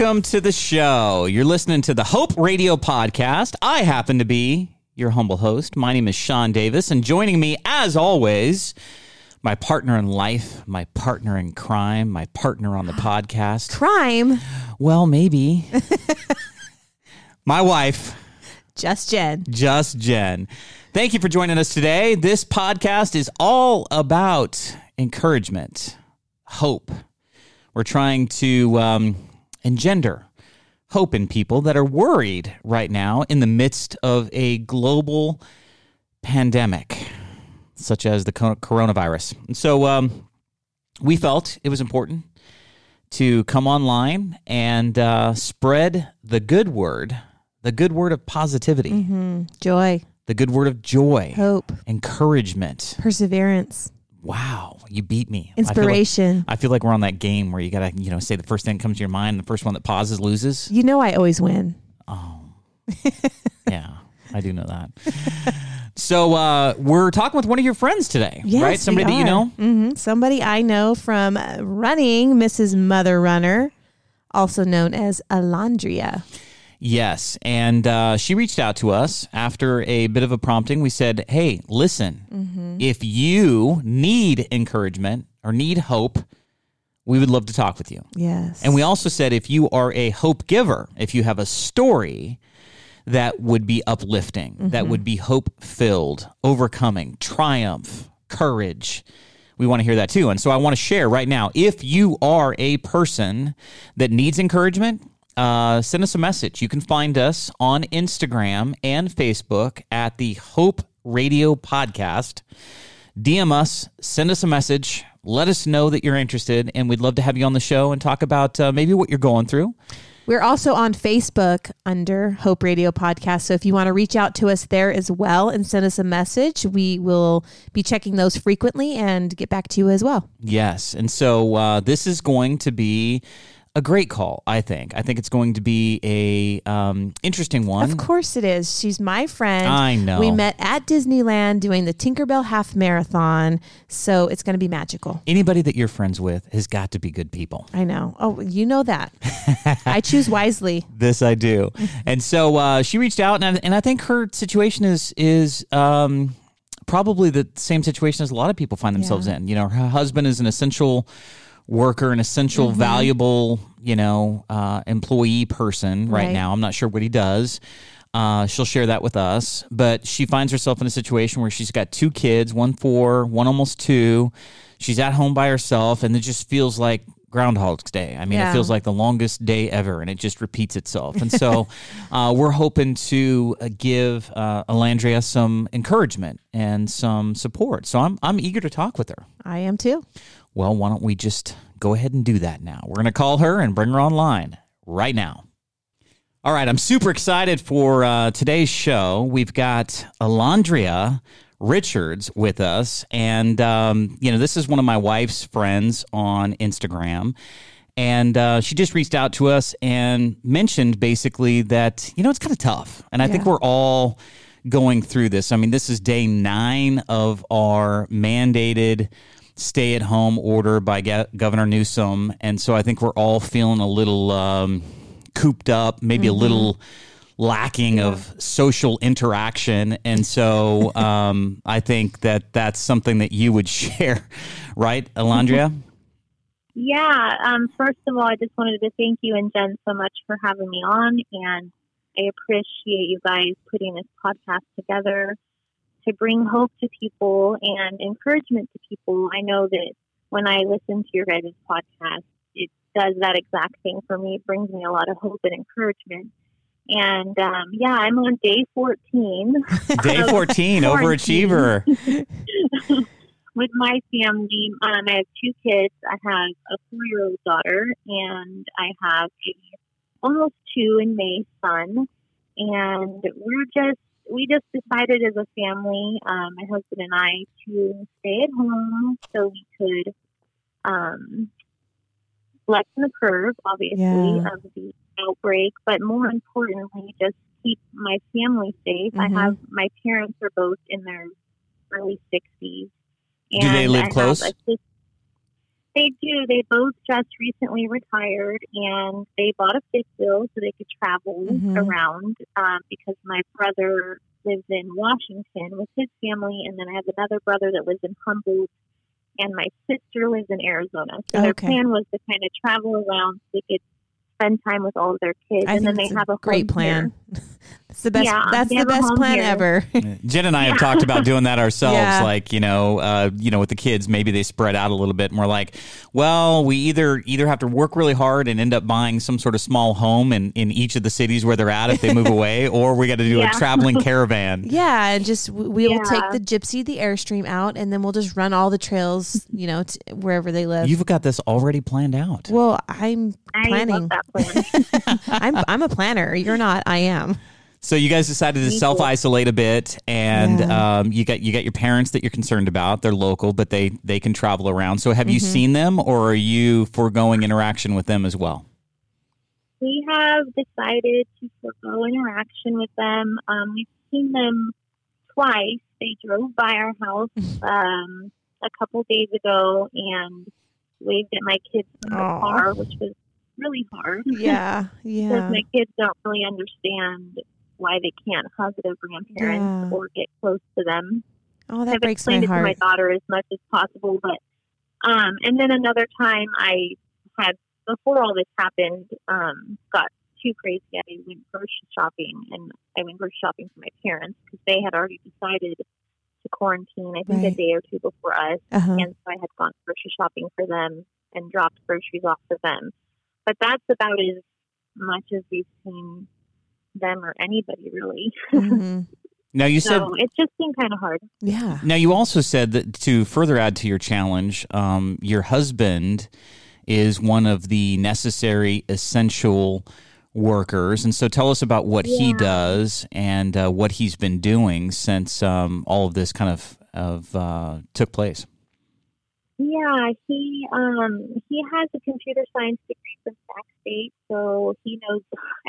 welcome to the show. You're listening to the Hope Radio Podcast. I happen to be your humble host. My name is Sean Davis, and joining me, as always, my partner in life, my partner in crime, my partner on the podcast. Crime. Well, maybe. my wife, Just Jen. Just Jen. Thank you for joining us today. This podcast is all about encouragement, hope. We're trying to um, engender hope in people that are worried right now in the midst of a global pandemic, such as the coronavirus. And so um, we felt it was important to come online and uh, spread the good word, the good word of positivity, Joy. the good word of joy, Hope. encouragement. Perseverance. Wow, you beat me. I feel like- Inspiration. I feel like we're on that game where you gotta, you know, say the first thing that comes to your mind. The first one that pauses loses. You know I always win. Oh, yeah, I do know that. so uh, we're talking with one of your friends today, Yes, right? Somebody that you know. hmm Somebody I know from running, Mrs. Mother Runner, also known as Alandria. Yes, and uh, she reached out to us after a bit of a prompting. We said, "Hey, listen, if you need encouragement or need hope, we would love to talk with you." Yes. And we also said if you are a hope giver, if you have a story that would be uplifting, that would be hope filled, overcoming, triumph, courage, we want to hear that too. And so I want to share right now if you are a person that needs encouragement, uh, send us a message. You can find us on Instagram and Facebook at the Hope Radio Podcast. DM us, send us a message, let us know that you're interested, and we'd love to have you on the show and talk about uh, maybe what you're going through. We're also on Facebook under Hope Radio Podcast. So if you want to reach out to us there as well and send us a message, we will be checking those frequently and get back to you as well. Yes. And so uh, this is going to be a great call, I think. I think it's going to be a um, interesting one. Of course it is. She's my friend. I know. We met at Disneyland doing the Tinkerbell half marathon. So it's going to be magical. Anybody that you're friends with has got to be good people. I know. Oh, you know that. I choose wisely. This I do. and so uh, she reached out, and I, and I think her situation is is um, probably the same situation as a lot of people find themselves Yeah. in. You know, her husband is an essential worker, an essential, Mm-hmm. valuable, you know, uh, employee person right, Right. now. I'm not sure what he does. Uh, she'll share that with us, but she finds herself in a situation where she's got two kids, one four, one almost two. She's at home by herself, and it just feels like Groundhog's Day. I mean, it feels like the longest day ever, and it just repeats itself. And so, uh, we're hoping to uh, give uh, Alandria some encouragement and some support. So I'm I'm eager to talk with her. I am too. Well, why don't we just go ahead and do that now? We're going to call her and bring her online right now. All right, I'm super excited for uh, today's show. We've got Alandria Richards with us. And, um, you know, this is one of my wife's friends on Instagram. And uh, she just reached out to us and mentioned basically that, you know, it's kind of tough. And I think we're all going through this. I mean, this is day nine of our mandated stay at home order by Ga- Governor Newsom. And so I think we're all feeling a little um, cooped up, maybe a little lacking of social interaction. And so um, I think that that's something that you would share, right, Alandria? Yeah. Um, first of all, I just wanted to thank you and Jen so much for having me on, and I appreciate you guys putting this podcast together to bring hope to people and encouragement to people. I know that when I listen to your guys' podcast, it does that exact thing for me. It brings me a lot of hope and encouragement. And um, yeah, I'm on day 14 Day 14, overachiever. with my family. Um, I have two kids. I have a four-year-old daughter, and I have a almost two in May son. And we're just we just decided as a family, um, my husband and I, to stay at home so we could um, lessen the curve, obviously, Yeah. of the outbreak, but more importantly, just keep my family safe. Mhm. I have my parents are both in their early sixties. Do they live I have close? a sis- They do. They both just recently retired, and they bought a fifth wheel so they could travel Mhm. around. Um, because my brother lives in Washington with his family, and then I have another brother that lives in Humboldt, and my sister lives in Arizona. So their Okay. plan was to kind of travel around so they could spend time with all of their kids, I and then they have a great plan. Here. That's the best. Yeah, that's the best plan here. ever. Jen and I have talked about doing that ourselves. Yeah. Like you know, uh, you know, with the kids, maybe they spread out a little bit. And we're like, well, we either either have to work really hard and end up buying some sort of small home in in each of the cities where they're at if they move away, or we got to do Yeah. a traveling caravan. Yeah, and just we we will take the gypsy, the airstream out, and then we'll just run all the trails, you know, t- wherever they live. You've got this already planned out. well, I'm I planning. love that plan. I'm I'm a planner. You're not. I am. So you guys decided to self isolate a bit, and Yeah. um, you got you got your parents that you're concerned about. They're local, but they they can travel around. So have you Mhm. seen them, or are you foregoing interaction with them as well? we have decided to forego interaction with them. Um, we've seen them twice. They drove by our house um, a couple days ago and waved at my kids in the Aw. car, which was really hard. Yeah, because yeah. my kids don't really understand why they can't hug their grandparents Yeah. or get close to them. Oh, that I've breaks my explained it to my daughter as much as possible, but um, and then another time I had before all this happened, um, got too crazy. I went grocery shopping, and I went grocery shopping for my parents because they had already decided to quarantine. I think Right. a day or two before us, Uh-huh. and so I had gone grocery shopping for them and dropped groceries off for them. But that's about as much as we've seen them or anybody really. Mhm. Now you said so it's just been kind of hard. Yeah. Now, you also said that to further add to your challenge, um, your husband is one of the necessary, essential workers. And so tell us about what he does and uh, what he's been doing since um, all of this kind of, of uh, took place. Yeah, he um he has a computer science degree from Sac State, so he knows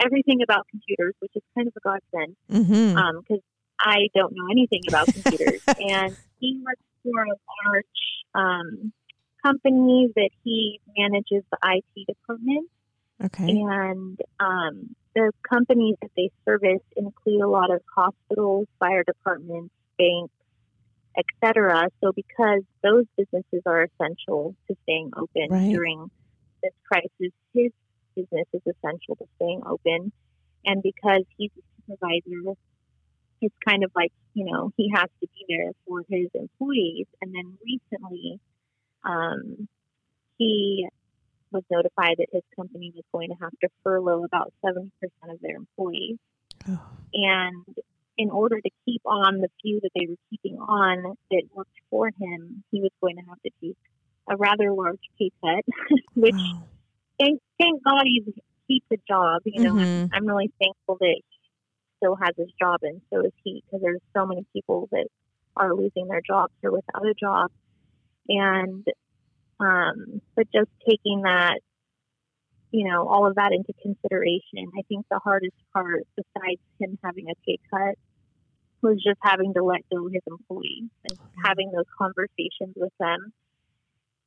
everything about computers, which is kind of a godsend Mm-hmm. because I don't know anything about computers. and he works for a large um, company that he manages the IT department, okay. and um, the companies that they service include a lot of hospitals, fire departments, banks, etc. So because those businesses are essential to staying open Right. during this crisis, his business is essential to staying open. And because he's a supervisor, it's kind of like, you know, he has to be there for his employees. And then recently, um, he was notified that his company was going to have to furlough about 70% of their employees. Oh. And in order to keep on the few that they were keeping on that worked for him, he was going to have to take a rather large pay cut, which Oh. thank, thank God he's keeps a job. You know, Mhm. I'm really thankful that he still has his job, and so is he, because there's so many people that are losing their jobs or without a job. And, um, but just taking that, you know, all of that into consideration, I think the hardest part, besides him having a pay cut, was just having to let go his employees and having those conversations with them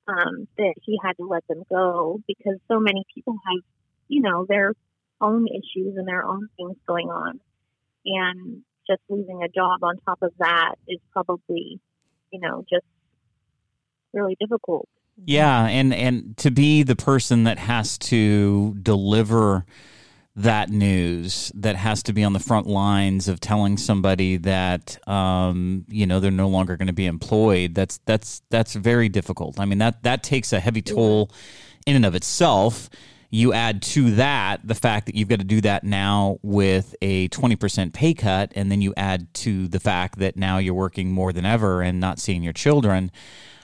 um, that he had to let them go because so many people have, you know, their own issues and their own things going on. And just losing a job on top of that is probably, you know, just really difficult. Yeah, and and to be the person that has to deliver that news, that has to be on the front lines of telling somebody that um, you know they're no longer going to be employed. That's that's that's very difficult. I mean that that takes a heavy toll in and of itself. You add to that the fact that you've got to do that now with a 20% pay cut, and then you add to the fact that now you're working more than ever and not seeing your children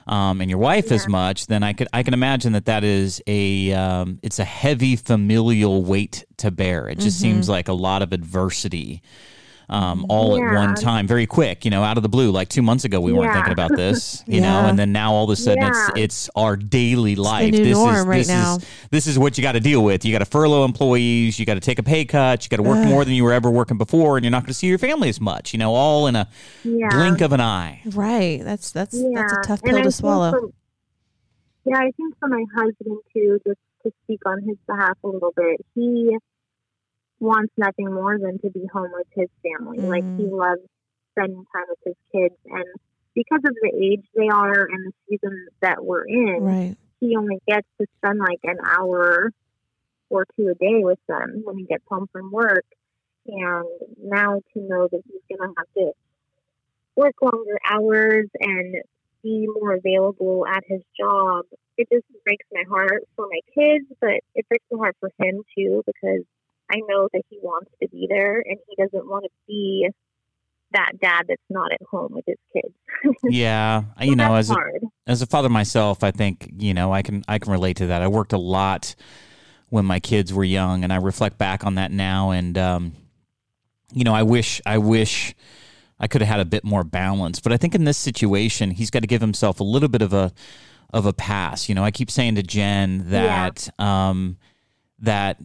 um, and your wife as much, then I could I can imagine that that is a um, it's a heavy familial weight to bear. It just seems like a lot of adversity. Um, all at one time, very quick, you know, out of the blue. Like two months ago, we weren't thinking about this, you know, and then now all of a sudden, it's Yeah. it's our daily life. new this norm is right this now. is this is what you got to deal with. You got to furlough employees. You got to take a pay cut. You got to work more than you were ever working before, and you're not going to see your family as much. You know, all in a Yeah. blink of an eye. Right. That's that's yeah. that's a tough pill I to think swallow. for- Yeah, I think for my husband too, just to speak on his behalf a little bit, he wants nothing more than to be home with his family. Mm-hmm. Like he loves spending time with his kids and because of the age they are and the season that we're in, right. he only gets to spend like an hour or two a day with them when he gets home from work. And now to know that he's going to have to work longer hours and be more available at his job, it just breaks my heart for my kids, but it breaks my heart for him too because I know that he wants to be there and he doesn't want to be that dad that's not at home with his kids. yeah, so you know, as a, as a father myself, I think you know I can I can relate to that. I worked a lot when my kids were young, and I reflect back on that now, and um, you know, I wish I wish I could have had a bit more balance. But I think in this situation, he's got to give himself a little bit of a of a pass. You know, I keep saying to Jen that. Yeah. Um, that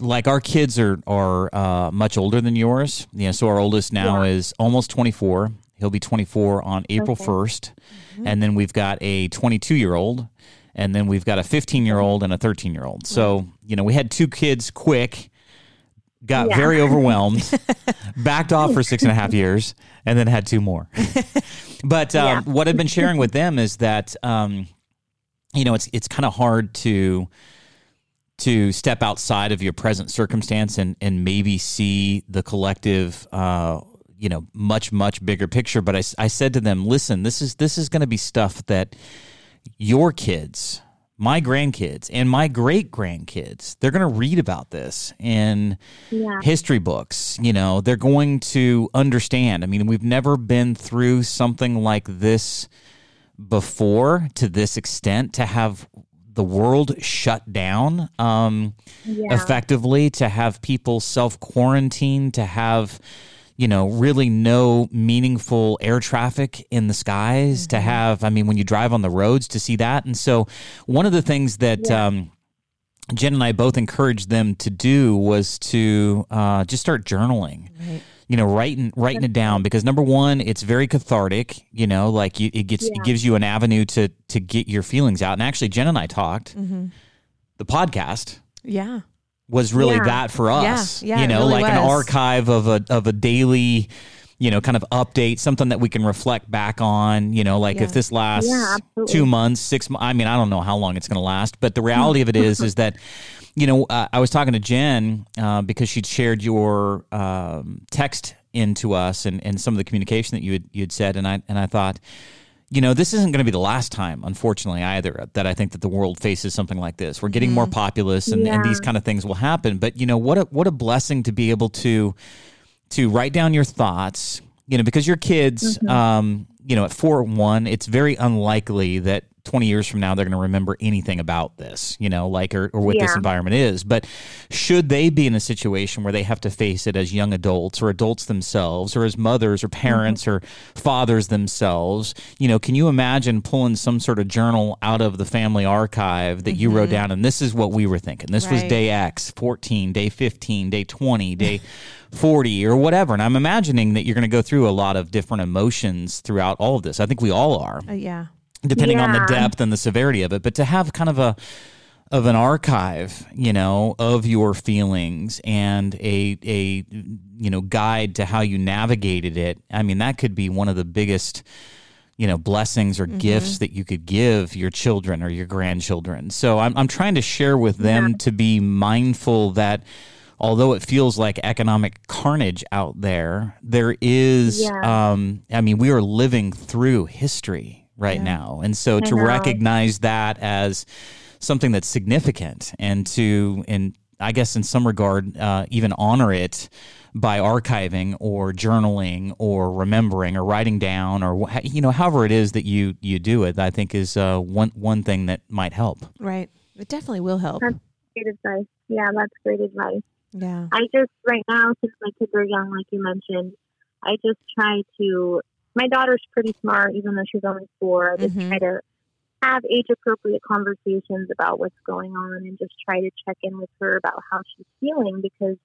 like our kids are are uh, much older than yours. You know, so our oldest now yeah. is almost 24. He'll be 24 on April okay. 1st. Mm-hmm. And then we've got a 22 year old and then we've got a 15 year old and a 13 year old. So, you know, we had two kids quick, got yeah. very overwhelmed, backed off for six and a half years, and then had two more. but um, yeah. what I've been sharing with them is that, um, you know, it's it's kind of hard to to step outside of your present circumstance and and maybe see the collective uh, you know much much bigger picture. But I, I said to them listen this is this is going to be stuff that your kids my grandkids and my great grandkids they're going to read about this in yeah. history books. You know they're going to understand. I mean we've never been through something like this before to this extent to have the world shut down um, yeah. effectively, to have people self quarantine, to have you know, really no meaningful air traffic in the skies mm-hmm. to have, I mean, when you drive on the roads to see that. And so, one of the things that, yeah. um, Jen and I both encouraged them to do was to uh, just start journaling. Right you know, writing writing it down because number one, it's very cathartic. You know, like you, it gets yeah. it gives you an avenue to to get your feelings out. And actually, Jen and I talked. Mm-hmm. The podcast, yeah, was really yeah. that for us. Yeah, you know, really like was. an archive of a of a daily you know, kind of update, something that we can reflect back on, you know, like yeah. if this lasts yeah, two months, six months, I mean, I don't know how long it's going to last, but the reality of it is, is that, you know, uh, I was talking to Jen uh, because she'd shared your um, text into us and, and some of the communication that you had, you had said. And I, and I thought, you know, this isn't going to be the last time, unfortunately, either, that I think that the world faces something like this. We're getting mm-hmm. more populous and, yeah. and these kind of things will happen. But, you know, what a, what a blessing to be able to, to write down your thoughts, you know, because your kids, mm-hmm. um, you know, at four one, it's very unlikely that 20 years from now they're going to remember anything about this, you know, like or, or what yeah. this environment is. But should they be in a situation where they have to face it as young adults or adults themselves or as mothers or parents mm-hmm. or fathers themselves, you know, can you imagine pulling some sort of journal out of the family archive that mm-hmm. you wrote mm-hmm. down and this is what we were thinking. This right. was day X, 14, day 15, day 20, day 40 or whatever. And I'm imagining that you're going to go through a lot of different emotions throughout all of this. I think we all are. Uh, yeah. Depending yeah. on the depth and the severity of it. But to have kind of a, of an archive, you know, of your feelings and a a you know guide to how you navigated it. I mean, that could be one of the biggest you know blessings or mm-hmm. gifts that you could give your children or your grandchildren. So I'm I'm trying to share with them yeah. to be mindful that although it feels like economic carnage out there, there is, yeah. um, I mean, we are living through history right yeah. now. And so to recognize that as something that's significant and to, and I guess in some regard, uh, even honor it by archiving or journaling or remembering or writing down or you know however it is that you you do it i think is uh, one one thing that might help right it definitely will help that's great advice yeah that's great advice yeah. I just, right now, since my kids are young, like you mentioned, I just try to, my daughter's pretty smart, even though she's only four. I just mm-hmm. try to have age appropriate conversations about what's going on and just try to check in with her about how she's feeling because,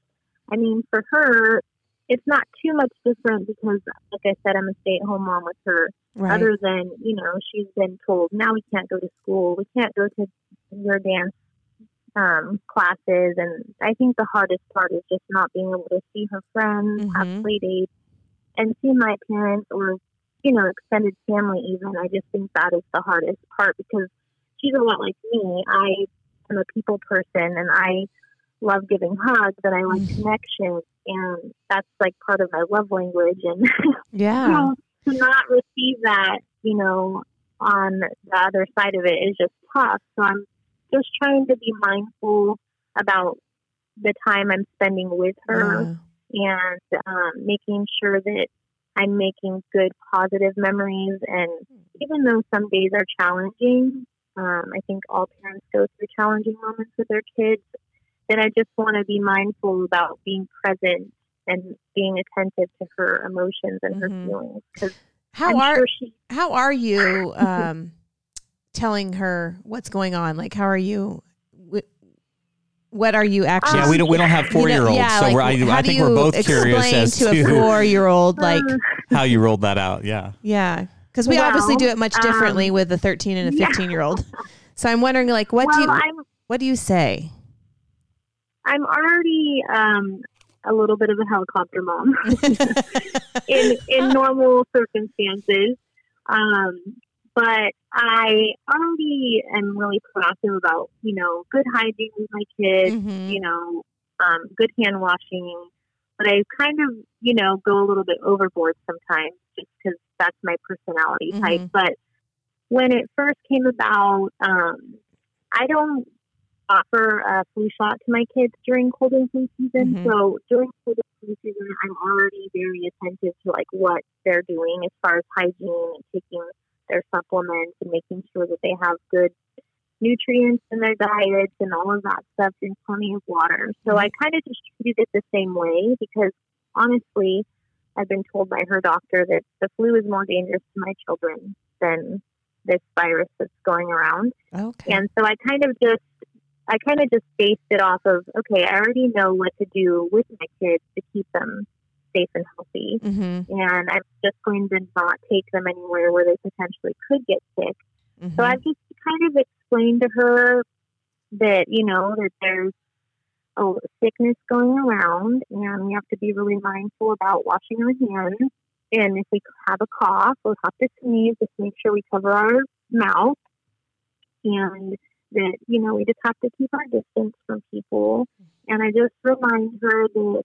I mean, for her, it's not too much different because, like I said, I'm a stay at home mom with her Right. other than you know she's been told now we can't go to school we can't go to your dance um, classes and i think the hardest part is just not being able to see her friends Mhm. have play dates and see my parents or you know extended family even i just think that is the hardest part because she's a lot like me i am a people person and i love giving hugs and i like Mhm. connection and that's like part of my love language and Yeah. so to not receive that, you know, on the other side of it is just tough. So I'm just trying to be mindful about the time I'm spending with her Yeah. And um, making sure that I'm making good, positive memories. And even though some days are challenging, um, I think all parents go through challenging moments with their kids. That I just want to be mindful about being present and being attentive to her emotions and her Mhm. feelings. Because How I'm are sure she how are you um, telling her what's going on? Like, how are you? Wh- What are you actually? Yeah, we don't we don't have four year olds, yeah, so like, we're, I, I think we're both curious as to to, a four year old like how you rolled that out. Yeah. yeah because we obviously do it much differently um, with a 13 and a yeah. 15 year old so i'm wondering like what well, do you I'm what do you say I'm already um, a little bit of a helicopter mom in in normal circumstances. Um, but I already am really proactive about you know good hygiene with my kids, Mhm. you know, um, good hand washing. But I kind of you know go a little bit overboard sometimes just because that's my personality type. Mhm. But when it first came about, um, I don't offer a flu shot to my kids during cold and flu season. Mhm. So during cold and flu season, I'm already very attentive to like what they're doing as far as hygiene and taking their supplements and making sure that they have good nutrients in their diets and all of that stuff, and plenty of water. So I mm-hmm. kind of just treated it the same way because honestly, I've been told by her doctor that the flu is more dangerous to my children than this virus that's going around. okay And so I kind of just, I kind of just based it off of, okay, I already know what to do with my kids to keep them safe and healthy. mm-hmm. And I'm just going to not take them anywhere where they potentially could get sick. Mm-hmm. So I've just kind of explained to her that, you know, that there's a sickness going around and we have to be really mindful about washing our hands. And if we have a cough or have to sneeze, just make sure we cover our mouth. And that, you know, we just have to keep our distance from people. And I just remind her that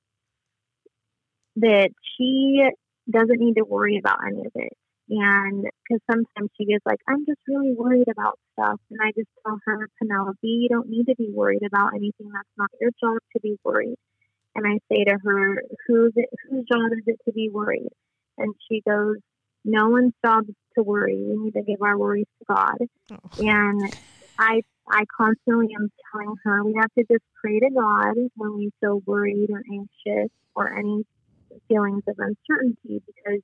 that she doesn't need to worry about any of it. And because sometimes she gets like, I'm just really worried about stuff. And I just tell her, Penelope, you don't need to be worried about anything. That's not your job to be worried. And I say to her, who's it, whose job is it to be worried? And she goes, no one's job is to worry. We need to give our worries to God. Oh. And I, I constantly am telling her we have to just pray to God when we feel worried or anxious or any feelings of uncertainty because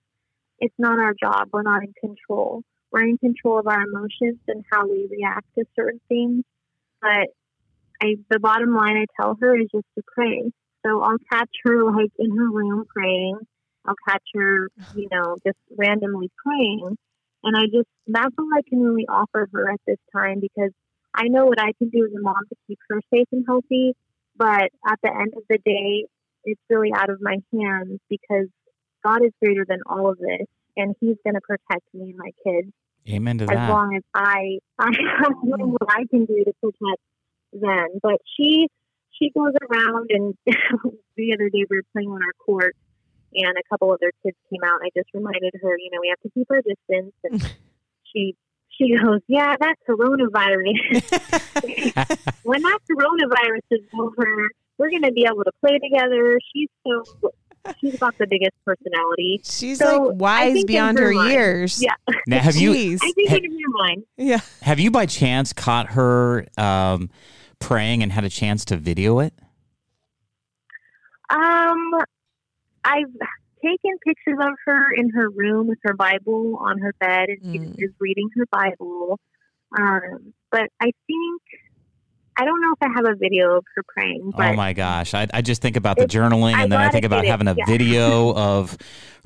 it's not our job. We're not in control. We're in control of our emotions and how we react to certain things. But I, the bottom line I tell her is just to pray. So I'll catch her like in her room praying. I'll catch her, you know, just randomly praying. And I just, that's all I can really offer her at this time because I know what I can do as a mom to keep her safe and healthy. But at the end of the day, it's really out of my hands because God is greater than all of this, and He's going to protect me and my kids Amen to as that. long as I I am mm. doing what I can do to protect them. But she she goes around, and the other day we were playing on our court, and a couple of their kids came out. And I just reminded her, you know, we have to keep our distance, and she she goes, yeah, that coronavirus. when that coronavirus is over, we're going to be able to play together. She's so she's about the biggest personality. she's So, like wise beyond her her mind- years Yeah, now, have you Jeez. I think Ha- in your mind. yeah have you by chance caught her um, praying and had a chance to video it? Um, I've taken pictures of her in her room with her Bible on her bed, and she Mm. is reading her Bible. Um, but I think I don't know if I have a video of her praying, oh but oh my gosh. I, I just think about the journaling I and then I think about having a yeah. video of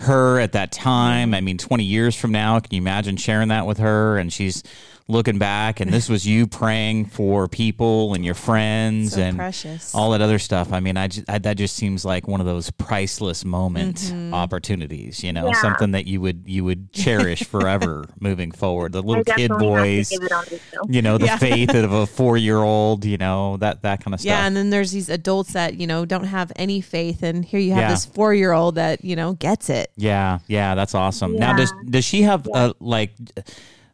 her at that time. I mean, 20 years from now, can you imagine sharing that with her? And she's looking back and this was you praying for people and your friends So and precious. all that other stuff. I mean, I, just, I that just seems like one of those priceless moment Mm-hmm. opportunities, you know, Yeah. something that you would you would cherish forever moving forward. The little kid definitely boys, have to give it on video. you know, the Yeah. faith of a 4-year-old, you know, that that kind of stuff. Yeah, and then there's these adults that you know don't have any faith, and here you have Yeah. this four year old that you know gets it. Yeah, yeah, that's awesome. Now, does does she have uh, like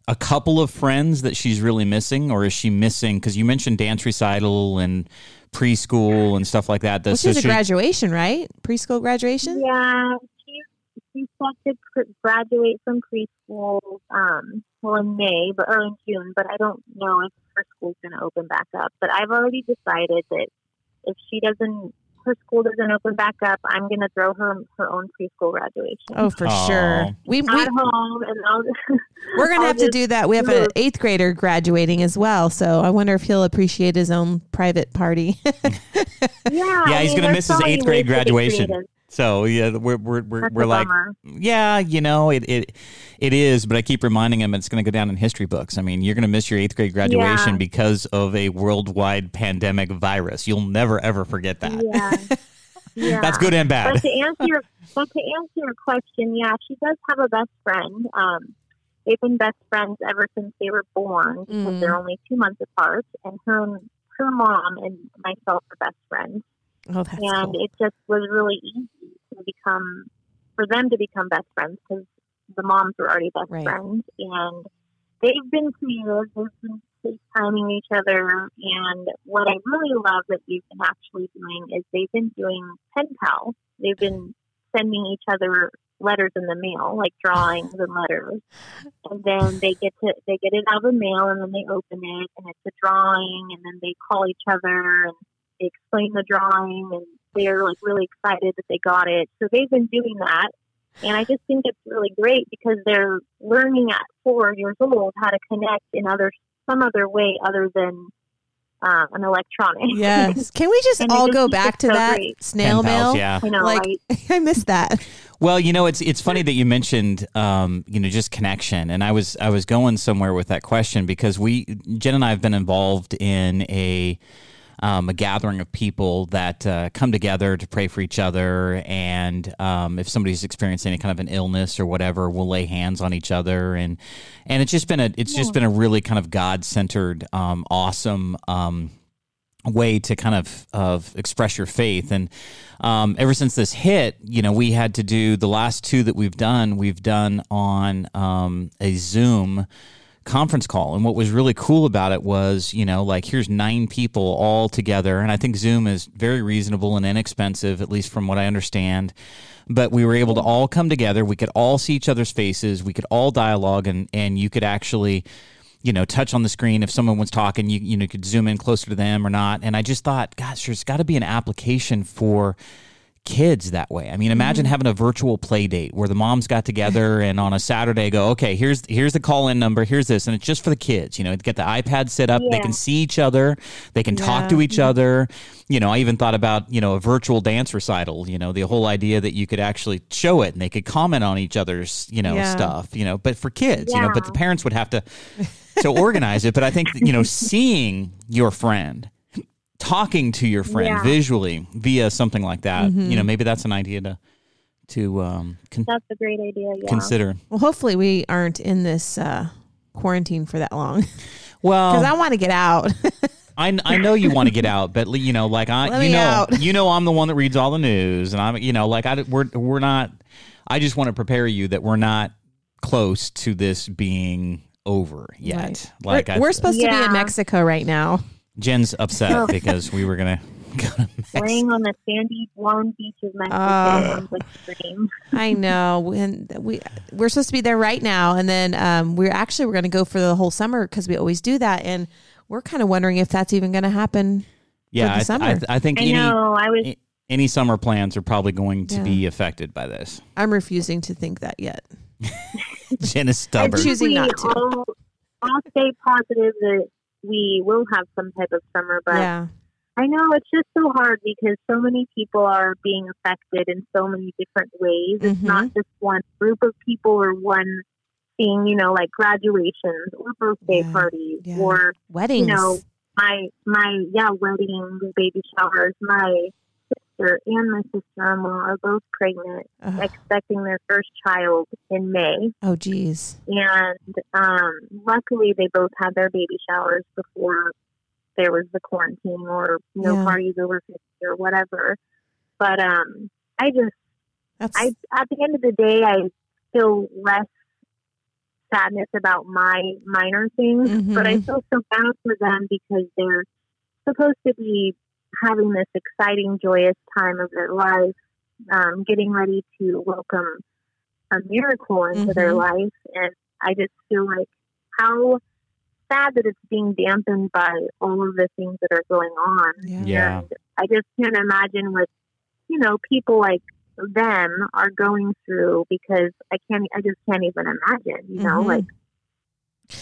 a couple of friends that she's really missing, or is she missing? Because you mentioned dance recital and preschool and stuff like that. Well, Does she has so a she- graduation, right? Preschool graduation. Yeah, she she's set to pr- graduate from preschool, um, well in May, but or in June. But I don't know if her school's going to open back up. But I've already decided that if she doesn't, her school doesn't open back up, I'm going to throw her her own preschool graduation Oh, for Aw. sure. We, we at home, and I'll. we're gonna have to do that. We have an eighth grader graduating as well, so I wonder if he'll appreciate his own private party. Yeah, Yeah, I he's gonna miss his eighth grade ways to graduation. Creative. So yeah, we're we're we're, That's we're like, bummer. yeah, you know, it it it is, but I keep reminding him it's going to go down in history books. I mean, you're going to miss your eighth grade graduation Yeah. because of a worldwide pandemic virus. You'll never ever forget that. Yeah. Yeah. That's good and bad. But to answer your but to answer your question, yeah, she does have a best friend. Um, they've been best friends ever since they were born because Mm. they're only two months apart, and her her mom and myself are best friends. oh, that's and cool. it just was really easy to become for them to become best friends because the moms were already best Right. friends, and they've been creative. They've been FaceTiming each other, and what I really love that they've been actually doing is they've been doing pen pals. They've been sending each other letters in the mail, like drawings and letters, and then they get to they get it out of the mail, and then they open it, and it's a drawing, and then they call each other and they explain the drawing, and they're like really excited that they got it. So they've been doing that, and I just think it's really great because they're learning at four years old how to connect in other some other way other than uh, an electronic. Yes. Can we just all just go back to so that great. snail Pen pals, mail? yeah. I know, Like right? I missed that. Well, you know, it's it's funny that you mentioned, um, you know, just connection, and I was I was going somewhere with that question because we Jen and I have been involved in a um, a gathering of people that uh, come together to pray for each other, and um, if somebody's experiencing any kind of an illness or whatever, we'll lay hands on each other, and and it's just been a it's just been a really kind of God centered, um, awesome. Um, way to kind of of express your faith. And um, ever since this hit you know we had to do the last two that we've done we've done on um, a zoom conference call. And what was really cool about it was you know like here's nine people all together. And i think zoom is very reasonable and inexpensive at least from what i understand. But we were able to all come together. We could all see each other's faces. We could all dialogue and and you could actually you know, touch on the screen if someone was talking, you you know, could zoom in closer to them or not. And I just thought, gosh, there's got to be an application for kids that way. I mean, imagine mm. having a virtual play date where the moms got together and on a Saturday go, okay, here's here's the call in number, here's this, and it's just for the kids. You know, get the iPad set up, they can see each other, they can talk to each other. You know, I even thought about you know a virtual dance recital. You know, the whole idea that you could actually show it and they could comment on each other's you know Yeah. stuff. You know, but for kids, you know, but the parents would have to to organize it. But I think you know, seeing your friend, talking to your friend Yeah. visually via something like that, Mm-hmm. you know, maybe that's an idea to to um, con- That's a great idea. Yeah. consider. Well, hopefully we aren't in this uh, quarantine for that long well because I want to get out. I, I know you want to get out, but you know, like I, Let you know, out. you know, I'm the one that reads all the news, and I'm, you know, like I, we're we're not. I just want to prepare you that we're not close to this being over yet. Right. Like we're, I, we're supposed to be in Mexico right now. Jen's upset because we were gonna go to Laying on the sandy, warm beach of Mexico sounds like a dream. I know, and we we're supposed to be there right now, and then um, we're actually we're going to go for the whole summer because we always do that, and we're kind of wondering if that's even going to happen. Yeah, the I, summer. I, I think I any know. I was. any summer plans are probably going to Yeah. be affected by this. I'm refusing to think that yet. Jen is I stubborn. think choosing not to. All, all stay positive that we will have some type of summer, but yeah. I know it's just so hard because so many people are being affected in so many different ways. It's Mhm. not just one group of people or one thing, you know, like graduations or birthday Yeah, parties yeah. or Weddings. You know, my my yeah, weddings, baby showers. My sister and my sister in law are both pregnant, Ugh. expecting their first child in May. oh, geez. And um, luckily, they both had their baby showers before there was the quarantine or no Yeah. parties over 50 or whatever. But um, I just, That's I at the end of the day, I feel less sadness about my minor things, but I Mhm. feel so bad for them because they're supposed to be having this exciting, joyous time of their life, um, getting ready to welcome a miracle into their Mhm. life. And I just feel like how sad that it's being dampened by all of the things that are going on. yeah. Yeah. And I just can't imagine what, you know, people like them are going through because I can't, I just can't even imagine, you know, Mhm. like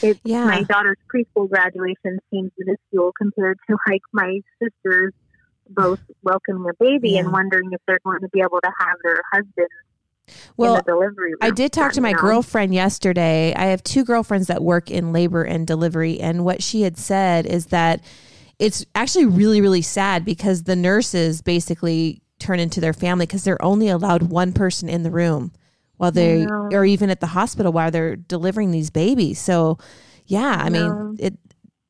it, Yeah. my daughter's preschool graduation seems minuscule compared to like my sister's both welcoming a baby Yeah. and wondering if they're going to be able to have their husband Well, delivery room. I did talk to my know? girlfriend yesterday. I have two girlfriends that work in labor and delivery, and what she had said is that it's actually really, really sad because the nurses basically turn into their family because they're only allowed one person in the room while they or even at the hospital while they're delivering these babies. So, yeah, I mean, it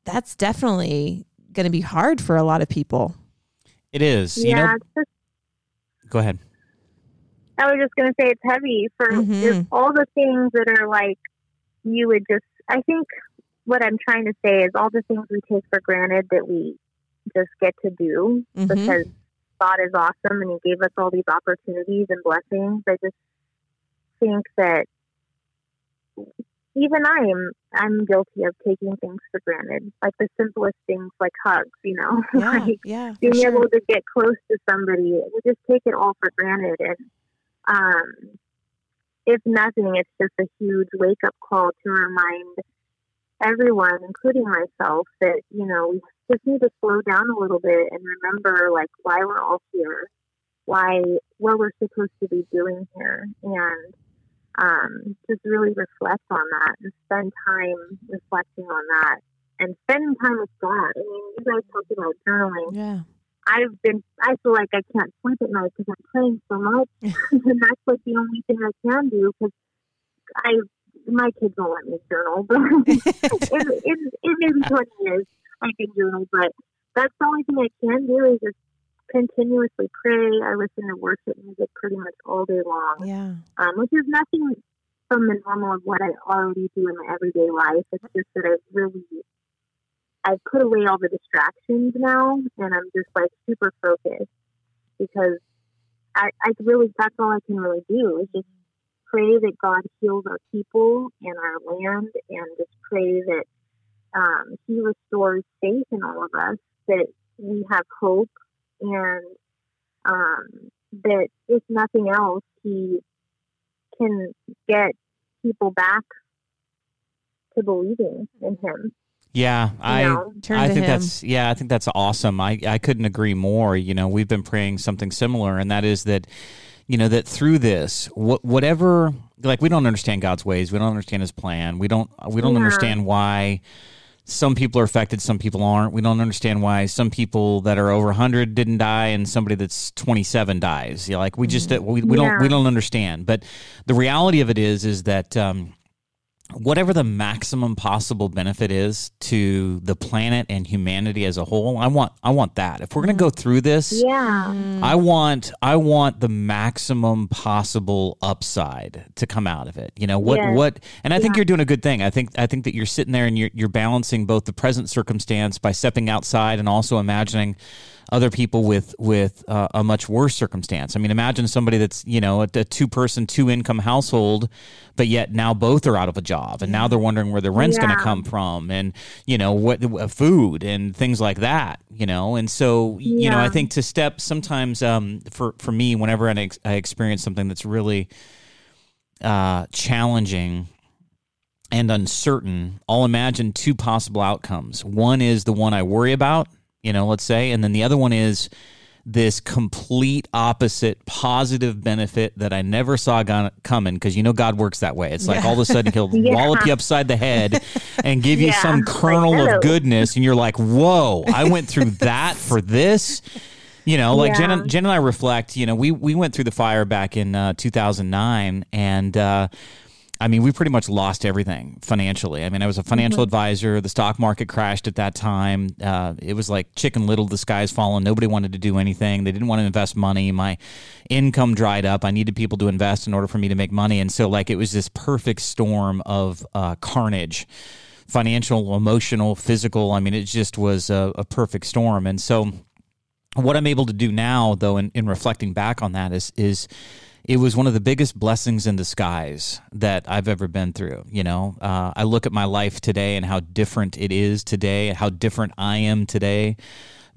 that's definitely going to be hard for a lot of people. It is. You Yeah, know, just go ahead. I was just going to say it's heavy for Mhm. all the things that are like you would just. I think what I'm trying to say is all the things we take for granted that we just get to do Mhm. because God is awesome and He gave us all these opportunities and blessings. I just think that even I am I'm guilty of taking things for granted, like the simplest things, like hugs. You know, Yeah, like yeah, being sure. able to get close to somebody, we just take it all for granted. And um, if nothing, it's just a huge wake up call to remind everyone, including myself, that you know we just need to slow down a little bit and remember like why we're all here, why what we're supposed to be doing here, and um, just really reflect on that and spend time reflecting on that and spending time with God. I mean, you guys talked about journaling. yeah. I've been, I feel like I can't sleep at night because I'm praying so much. and that's like the only thing I can do because I, my kids won't let me journal, but in, in, in maybe 20 years I can journal, but that's the only thing I can do is just continuously pray. I listen to worship music pretty much all day long, Yeah. um, which is nothing from the normal of what I already do in my everyday life. It's just that I've really I've put away all the distractions now, and I'm just like super focused because I, I really that's all I can really do is just pray that God heals our people and our land, and just pray that um, He restores faith in all of us, that we have hope, and um, that if nothing else, He can get people back to believing in Him. Yeah, You I know? Turn I think him. that's yeah, I think that's awesome. I I couldn't agree more. You know, we've been praying something similar, and that is that you know that through this, what whatever like we don't understand God's ways, we don't understand His plan, we don't we don't Yeah. understand why some people are affected, some people aren't. We don't understand why some people that are over 100 didn't die and somebody that's 27 dies. You know, like we just we, we don't we don't understand. But the reality of it is is that um, whatever the maximum possible benefit is to the planet and humanity as a whole, I want I want that. If we're going to go through this, Yeah. I want I want the maximum possible upside to come out of it. You know what Yes. what and I think Yeah. you're doing a good thing. I think I think that you're sitting there and you're you're balancing both the present circumstance by stepping outside and also imagining other people with with uh, a much worse circumstance. I mean, imagine somebody that's you know a, a two person two income household, but yet now both are out of a job and now they're wondering where their rent's going to come from and you know what uh, food and things like that. You know, and so you know I think to step sometimes um, for for me whenever I, ex- I experience something that's really uh, challenging and uncertain, I'll imagine two possible outcomes. One is the one I worry about, you know, let's say, and then the other one is this complete opposite positive benefit that I never saw coming because you know God works that way. It's like yeah. all of a sudden He'll yeah. wallop you upside the head and give you some kernel of goodness, and you're like, "Whoa! I went through that for this." You know, like Jen, Jen and I reflect. You know, we we went through the fire back in uh, 2009, and. Uh, I mean, we pretty much lost everything financially. I mean, I was a financial mm-hmm. advisor. The stock market crashed at that time. Uh, it was like chicken little, the sky's falling. Nobody wanted to do anything. They didn't want to invest money. My income dried up. I needed people to invest in order for me to make money. And so, like, it was this perfect storm of uh, carnage financial, emotional, physical. I mean, it just was a, a perfect storm. And so, what I'm able to do now, though, in, in reflecting back on that, is is it was one of the biggest blessings in disguise that I've ever been through. You know, uh, I look at my life today and how different it is today, how different I am today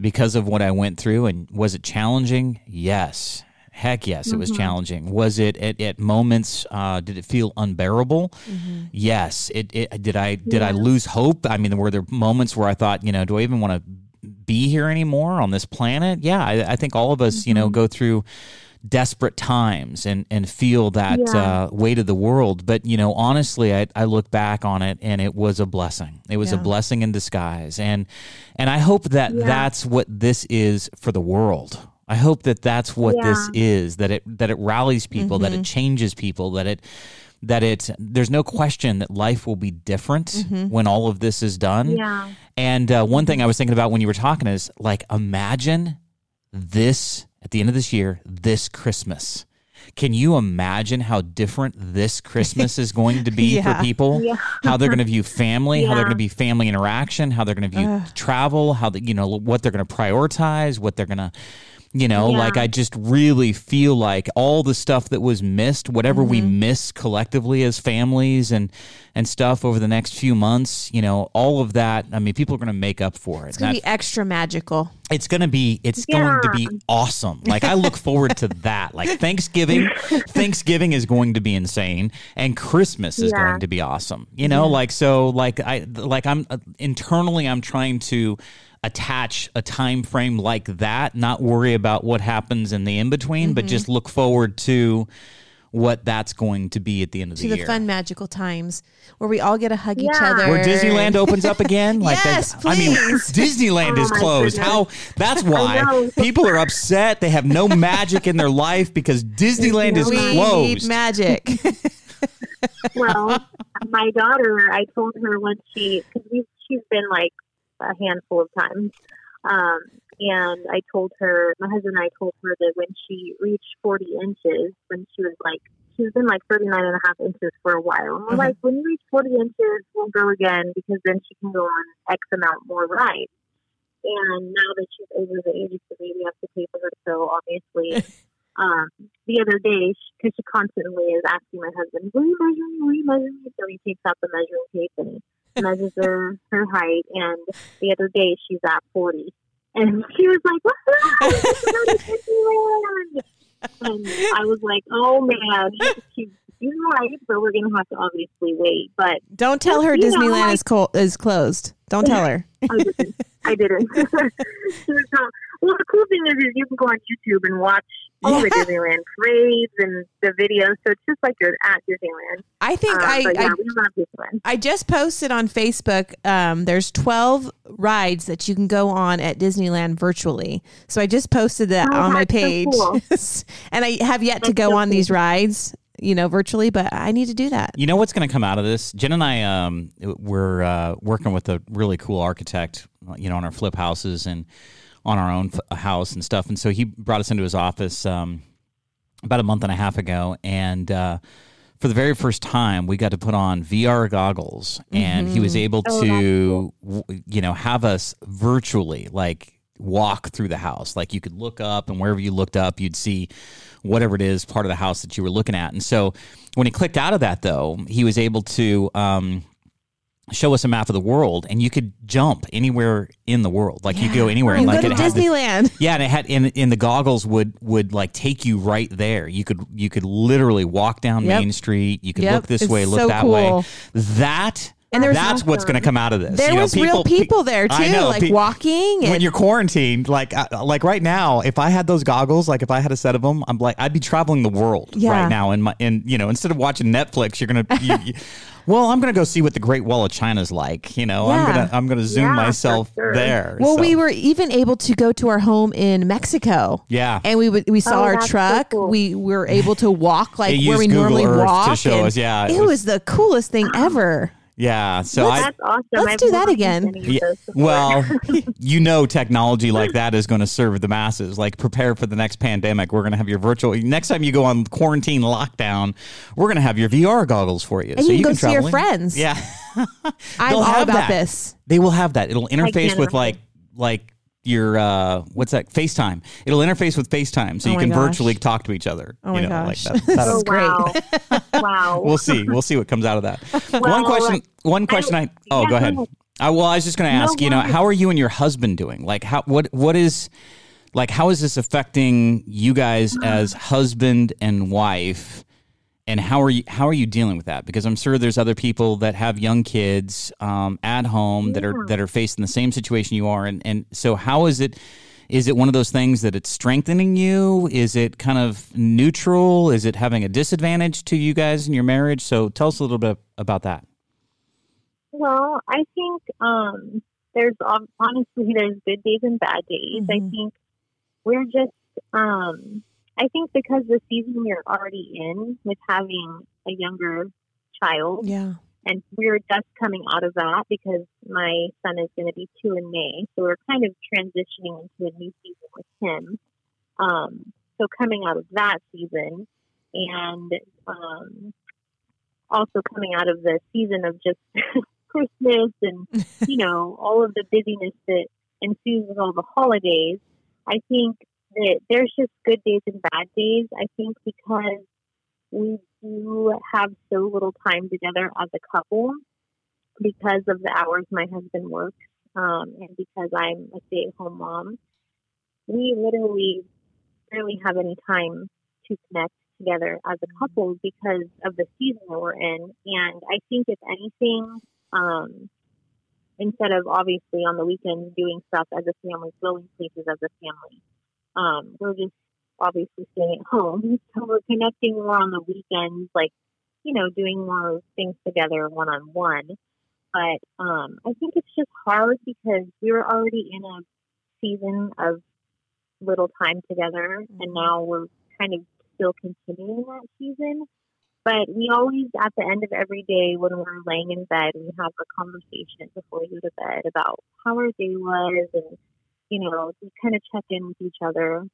because of what I went through. And was it challenging? Yes. Heck yes, mm-hmm. it was mm-hmm. challenging. Was it at, at moments? Uh, did it feel unbearable? Mm-hmm. Yes. It, it, Did I did yeah. I lose hope? I mean, were there moments where I thought, you know, do I even want to be here anymore on this planet? Yeah, I, I think all of us, mm-hmm. you know, mm-hmm. go through desperate times and and feel that yeah. uh, weight of the world. But you know, honestly, I, I look back on it and it was a blessing. It was yeah. a blessing in disguise, and and I hope that yeah. that's what this is for the world. I hope that that's what this is. That it that it rallies people. Mm-hmm. That it mm-hmm. changes people. That it that it there's no question that life will be different mm-hmm. when all of this is done. Yeah. And uh, one thing I was thinking about when you were talking is like imagine this at the end of this year, this Christmas. Can you imagine how different this Christmas is going to be yeah. for people? Yeah. How they're going to view family, yeah. how they're going to be family interaction, how they're going to view uh. travel, how the, you know what they're going to prioritize, what they're going to you know, yeah. like I just really feel like all the stuff that was missed, whatever mm-hmm. we miss collectively as families and and stuff over the next few months, you know, all of that. I mean, people are going to make up for it. It's going to be extra magical. It's going to be. It's yeah. going to be awesome. Like I look forward to that. Like Thanksgiving, Thanksgiving is going to be insane, and Christmas is yeah. going to be awesome. You know, like so, like I like I'm uh, internally, I'm trying to attach a time frame like that, not worry about what happens in the in between, mm-hmm. but just look forward to what that's going to be at the end of to the, the year. To the fun magical times where we all get to hug yeah. each other. Where Disneyland opens up again. Like yes, please. I mean, Disneyland oh is closed. How? That's why people are upset. They have no magic in their life because Disneyland is we closed. Need magic. well, my daughter, I told her once she because she's been like a handful of times. Um, and I told her, my husband and I told her that when she reached 40 inches, when she was like, she's been like 39 and a half inches for a while. And we're mm-hmm. like, when you reach 40 inches, we'll go again because then she can go on X amount more rides. And now that she's over the age of three, we have to pay for her so obviously. um, the other day, because she, she constantly is asking my husband, will you measure me? Will you measure me? So he takes out the measuring tape and he measures her, her height, and the other day she's at 40. And she was like, and I was like, oh man, she's, she's right, but we're going to have to obviously wait. But don't tell her Disneyland know, is, co- is closed. Don't tell her. I didn't. I didn't. well, the cool thing is, is you can go on YouTube and watch all the Disneyland parades and the videos. So it's just like you're at Disneyland. I think um, I, yeah, I, I, just posted on Facebook. Um, there's 12 rides that you can go on at Disneyland virtually. So I just posted that oh, on my page, so cool. and I have yet that's to go so on cool. these rides. You know, virtually, but I need to do that. You know what's going to come out of this? Jen and I, um, we're uh, working with a really cool architect. You know, on our flip houses and on our own house and stuff. And so he brought us into his office um, about a month and a half ago, and uh, for the very first time, we got to put on VR goggles, and mm-hmm. he was mm-hmm. able oh, to, cool. you know, have us virtually like walk through the house. Like you could look up, and wherever you looked up, you'd see whatever it is part of the house that you were looking at. And so when he clicked out of that, though, he was able to. Um, show us a map of the world, and you could jump anywhere in the world. Like you go anywhere, and like go to it had this- Disneyland. yeah, and it had and, and the goggles would would like take you right there. You could you could literally walk down Yep. Main Street. You could Yep. look this It's way, look so that cool. way. That And there was that's what's going to come out of this. There You know, was real people there too, know, like pe- walking. when you're quarantined, like uh, like right now, if I had those goggles, like if I had a set of them, I'm like I'd be traveling the world Yeah. right now. And my and you know instead of watching Netflix, you're gonna. You- well, I'm gonna go see what the Great Wall of China's like. You know, I'm gonna I'm gonna zoom Yeah, myself sure. there. well, so. we were even able to go to our home in Mexico. yeah. And we would, we saw Oh, our that's so truck. cool. We were able to walk like where we Google normally Earth to walk. show and us, yeah, it, it was, was- the coolest thing ever. Yeah. So I That's awesome. let's I've do that again. Yeah, well, you know, technology like that is going to serve the masses. Like, prepare for the next pandemic. We're going to have your virtual. Next time you go on quarantine lockdown, we're going to have your VR goggles for you, And so you can go can see your in- friends. Yeah, I'm They'll all have about that. this. they will have that. It'll interface can't with like like your uh what's that FaceTime. It'll interface with FaceTime, so Oh you can gosh. virtually talk to each other. Oh you my know, gosh. like that. That'll- Oh, great. wow. wow. we'll see. We'll see what comes out of that. one question. One question. I, oh, yeah, go go ahead. ahead. I, well, I was just going to No, ask. you know, how are you and your husband doing? Like, how what what is like how is this affecting you guys as husband and wife? And how are you how are you dealing with that? Because I'm sure there's other people that have young kids um, at home that are that are facing the same situation you are. And and so how is it? Is it one of those things that it's strengthening you? Is it kind of neutral? Is it having a disadvantage to you guys in your marriage? So tell us a little bit about that. Well, I think um, there's honestly there's good days and bad days. I Mhm. think we're just um, I think because the season we're already in with having a younger child, Yeah. and we're just coming out of that because my son is going to be two in May, so we're kind of transitioning into a new season with him. Um, so coming out of that season, and um, also coming out of the season of just Christmas and you know all of the busyness that ensues with all the holidays, I think there's just good days and bad days. I think because we do have so little time together as a couple because of the hours my husband works um, and because I'm a stay at home mom. We literally barely have any time to connect together as a couple because of the season that we're in. And I think, if anything, um, instead of obviously on the weekends doing stuff as a family, going places as a family, um, we're just obviously staying at home. So we're connecting more on the weekends, like, you know, doing more things together one on one. But um, I think it's just hard because we were already in a season of little time together, and now we're kind of still continuing that season. But we always, at the end of every day, when we're laying in bed, we have a conversation before we go to bed about how our day was, and you know, we kind of check in with each other.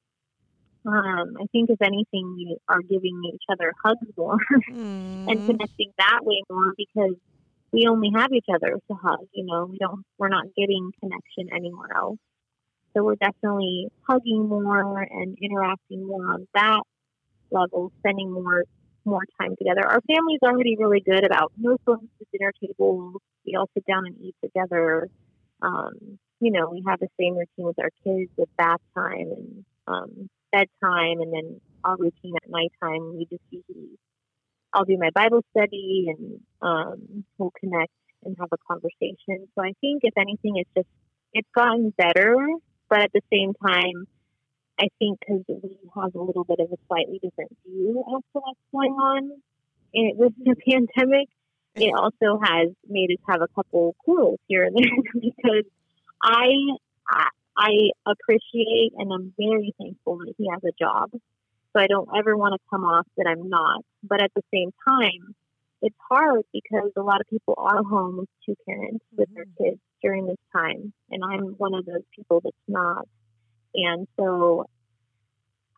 Um, I think if anything, we are giving each other hugs more Mm-hmm. and connecting that way more because we only have each other to hug. You know, we don't, we're not getting connection anywhere else. So we're definitely hugging more and interacting more on that level, spending more more time together. Our family's already really good about no phones at the dinner table. We all sit down and eat together. Um, you know, we have the same routine with our kids with bath time and um, bedtime, and then our routine at nighttime. We just usually, I'll do my Bible study, and um, we'll connect and have a conversation. So I think, if anything, it's just it's gotten better, but at the same time, I think because we have a little bit of a slightly different view as to what's going on it, with the pandemic, it also has made us have a couple quarrels here and there because I, I I appreciate and I'm very thankful that he has a job. So I don't ever want to come off that I'm not. But at the same time, it's hard because a lot of people are home with two parents with their mm-hmm. kids during this time. And I'm one of those people that's not. And so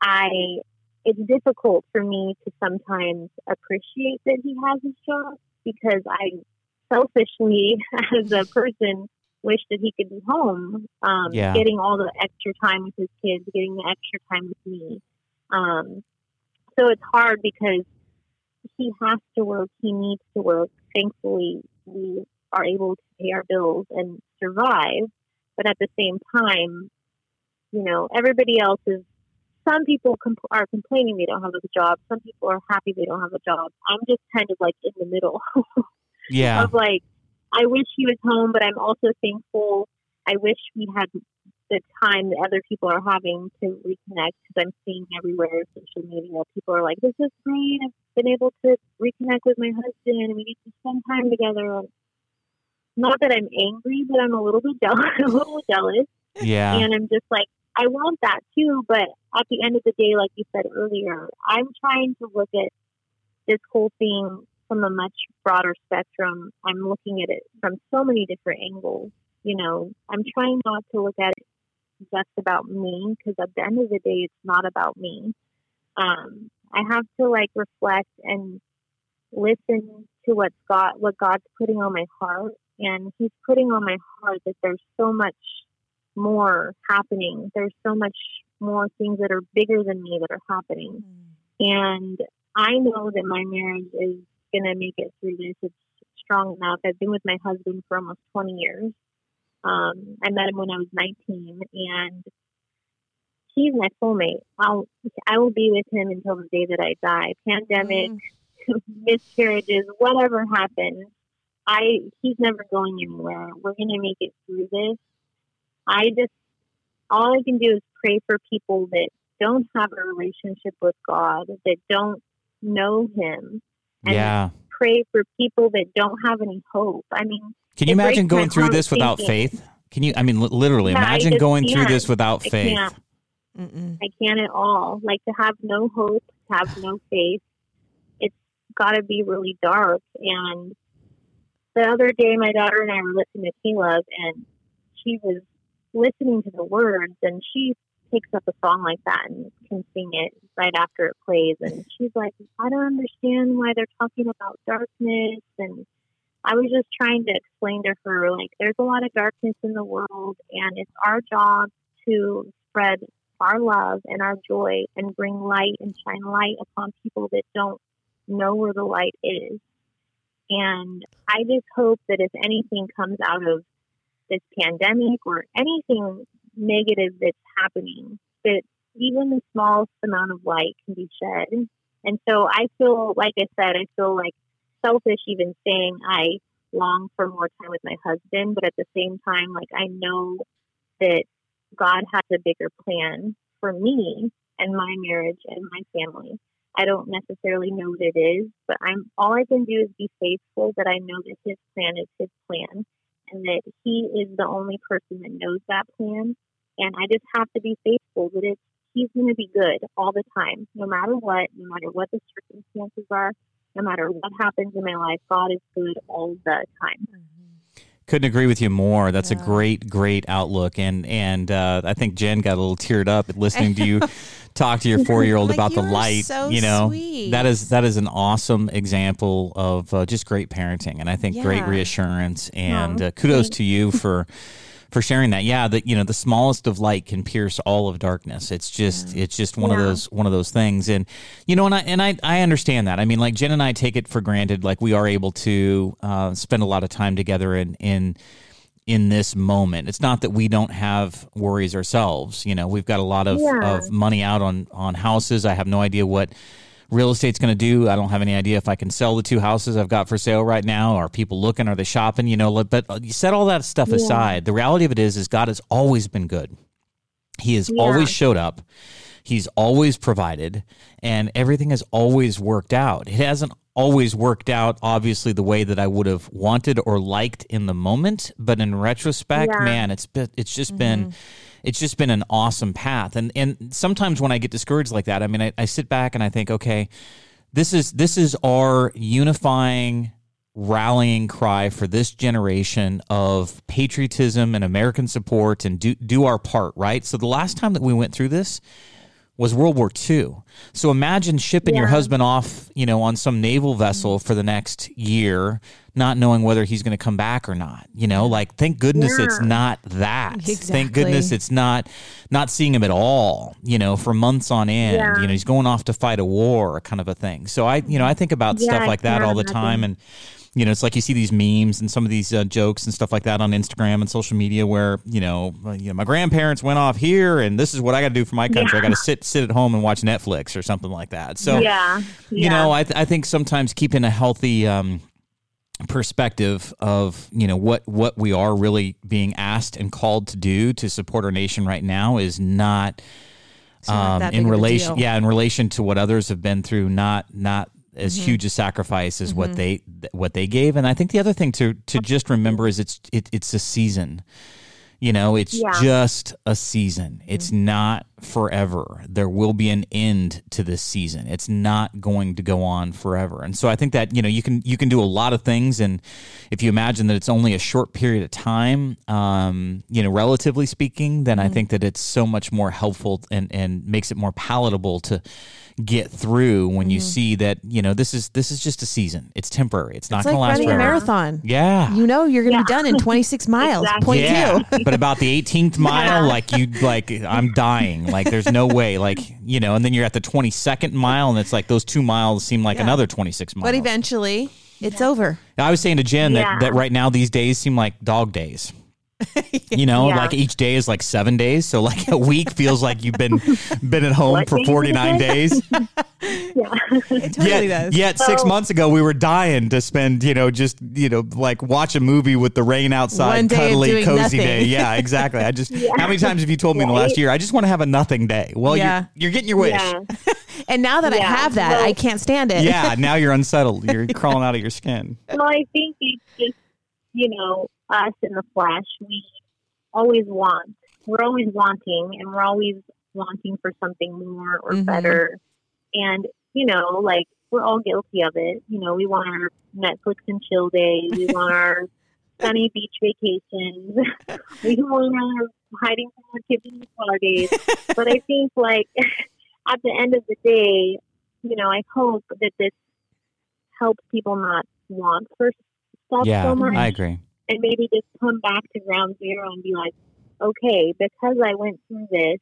I, it's difficult for me to sometimes appreciate that he has his job because I selfishly, as a person, wish that he could be home, um, Yeah. getting all the extra time with his kids, getting the extra time with me. Um, so it's hard because he has to work, he needs to work. Thankfully, we are able to pay our bills and survive. But at the same time, you know, everybody else is. Some people compl- are complaining they don't have a job. Some people are happy they don't have a job. I'm just kind of like in the middle. yeah. Of like, I wish he was home, but I'm also thankful. I wish we had the time that other people are having to reconnect because I'm seeing everywhere social media. People are like, "This is great. I've been able to reconnect with my husband, and we get to spend time together." Not that I'm angry, but I'm a little bit jealous. a little jealous, Yeah. and I'm just like, I want that too. But at the end of the day, like you said earlier, I'm trying to look at this whole thing from a much broader spectrum. I'm looking at it from so many different angles. You know, I'm trying not to look at it just about me because at the end of the day, it's not about me. Um, I have to like reflect and listen to what's God, what God's putting on my heart, and He's putting on my heart that there's so much more happening. There's so much more things that are bigger than me that are happening, and I know that my marriage is gonna make it through this. It's strong enough. I've been with my husband for almost 20 years. Um, I met him when I was 19, and he's my soulmate. I'll I will be with him until the day that I die. Pandemic, miscarriages, whatever happens, I he's never going anywhere. We're gonna make it through this. I just all I can do is pray for people that don't have a relationship with God, that don't know Him, and Yeah. pray for people that don't have any hope. I mean, Can you imagine going through heart this without faith? Can you? I mean, literally, Yeah, imagine going through can't. this without I faith. can't. I can't at all. Like to have no hope, to have no faith. It's got to be really dark. And the other day, my daughter and I were listening to Caleb, and she was listening to the words, and she picks up a song like that and can sing it right after it plays. And she's like, I don't understand why they're talking about darkness. And I was just trying to explain to her, like, there's a lot of darkness in the world, and it's our job to spread our love and our joy and bring light and shine light upon people that don't know where the light is. And I just hope that if anything comes out of this pandemic or anything negative that's happening, that even the smallest amount of light can be shed. And so I feel, like I said, I feel like selfish even saying I long for more time with my husband, but at the same time, like I know that God has a bigger plan for me and my marriage and my family. I don't necessarily know what it is, but I'm all I can do is be faithful that I know that his plan is his plan and that he is the only person that knows that plan. And I just have to be faithful that it's he's going to be good all the time, no matter what, no matter what the circumstances are, no matter what happens in my life. God is good all the time. Couldn't agree with you more. That's a great, great outlook, and and uh, I think Jen got a little teared up at listening to you talk to your four year old Like, about the light. so you know, sweet. that is that is an awesome example of uh, just great parenting, and I think great reassurance. And uh, kudos to you for for sharing that. Yeah, that you know the smallest of light can pierce all of darkness. It's just it's just one of those one of those things. And you know, and I and I I understand that. I mean, like Jen and I take it for granted. Like we are able to uh, spend a lot of time together in in in this moment. It's not that we don't have worries ourselves. You know, we've got a lot of, Yeah. of money out on on houses. I have no idea what real estate's going to do. I don't have any idea if I can sell the two houses I've got for sale right now. Are people looking? Are they shopping? You know, but you set all that stuff Yeah. aside. The reality of it is, is God has always been good. He has Yeah. always showed up. He's always provided, and everything has always worked out. It hasn't always worked out, obviously, the way that I would have wanted or liked in the moment. But in retrospect, Yeah. man, it's been, it's just been mm-hmm. It's just been an awesome path. And and sometimes when I get discouraged like that, I mean, I, I sit back and I think, okay, this is this is our unifying rallying cry for this generation of patriotism and American support and do do our part, right? So the last time that we went through this was World War II. So imagine shipping your husband off, you know, on some naval vessel for the next year not knowing whether he's going to come back or not. You know, like thank goodness it's not that. Thank goodness it's not not seeing him at all. You know, for months on end. Yeah. You know, he's going off to fight a war, kind of a thing. So I, you know, I think about Yeah, stuff like that all the time, and you know, it's like you see these memes and some of these uh, jokes and stuff like that on Instagram and social media where, you know, you know, my grandparents went off here and this is what I got to do for my country. I got to sit sit at home and watch Netflix or something like that. So, yeah, you know, I, th- I think sometimes keeping a healthy um, perspective of you know what what we are really being asked and called to do to support our nation right now is not um, in relation yeah in relation to what others have been through not not as Mm-hmm. huge a sacrifice as what they what they gave. And i think the other thing to to just remember is it's it, it's a season. You know it's Yeah. just a season. It's not forever there will be an end to this season it's not going to go on forever and so i think that you know you can you can do a lot of things and if you imagine that it's only a short period of time um, you know relatively speaking then i think that it's so much more helpful and and makes it more palatable to get through when you see that you know this is this is just a season it's temporary it's not It's going like to last running a forever marathon. yeah You know you're going to Yeah. be done in 26 miles. Exactly. Point yeah, two. but about the 18th mile, Yeah. like you, like I'm dying. Like there's no way. Like you know, and then you're at the 22nd mile, and it's like those two miles seem like Yeah. another 26 miles. But eventually, it's over. I was saying to Jen that, that right now these days seem like dog days. You know, Yeah. like each day is like seven days, so like a week feels like you've been been at home What for day is it 49 days. yeah. It totally yet, does. yet six months ago we were dying to spend, you know, just you know, like watch a movie with the rain outside, One day of cuddly, cozy nothing. day. Yeah, exactly. I just how many times have you told me in the last year? I just want to have a nothing day. Well, Yeah. you're, you're getting your wish. yeah. And now that I have that, Well- I can't stand it. Yeah, now you're unsettled. You're crawling out of your skin. Well, I think it's just, you know, us in the flesh, we always want. We're always wanting, and we're always wanting for something more or Mhm. better. And, you know, like, we're all guilty of it. You know, we want our Netflix and chill day. We want our sunny beach vacations. we want our hiding from our kids in the car days. But I think, like, at the end of the day, you know, I hope that this helps people not want for stuff Yeah, so much I agree. and maybe just come back to ground zero and be like, okay, because I went through this,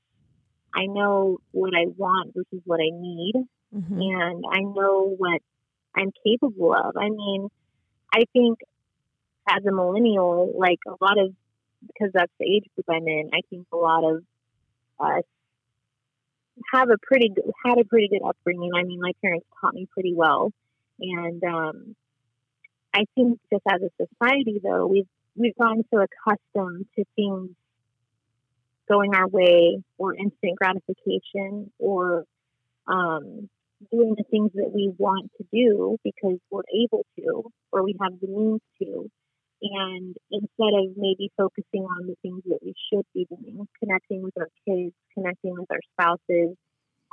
I know what I want versus what I need, Mhm. and I know what I'm capable of. I mean, I think as a millennial, like a lot of, because that's the age group I'm in, I think a lot of us have a pretty good, had a pretty good upbringing. I mean, my parents taught me pretty well, and um, I think just as a society, though, we've we've gotten so accustomed to things going our way or instant gratification or um, doing the things that we want to do because we're able to or we have the means to. And instead of maybe focusing on the things that we should be doing, connecting with our kids, connecting with our spouses,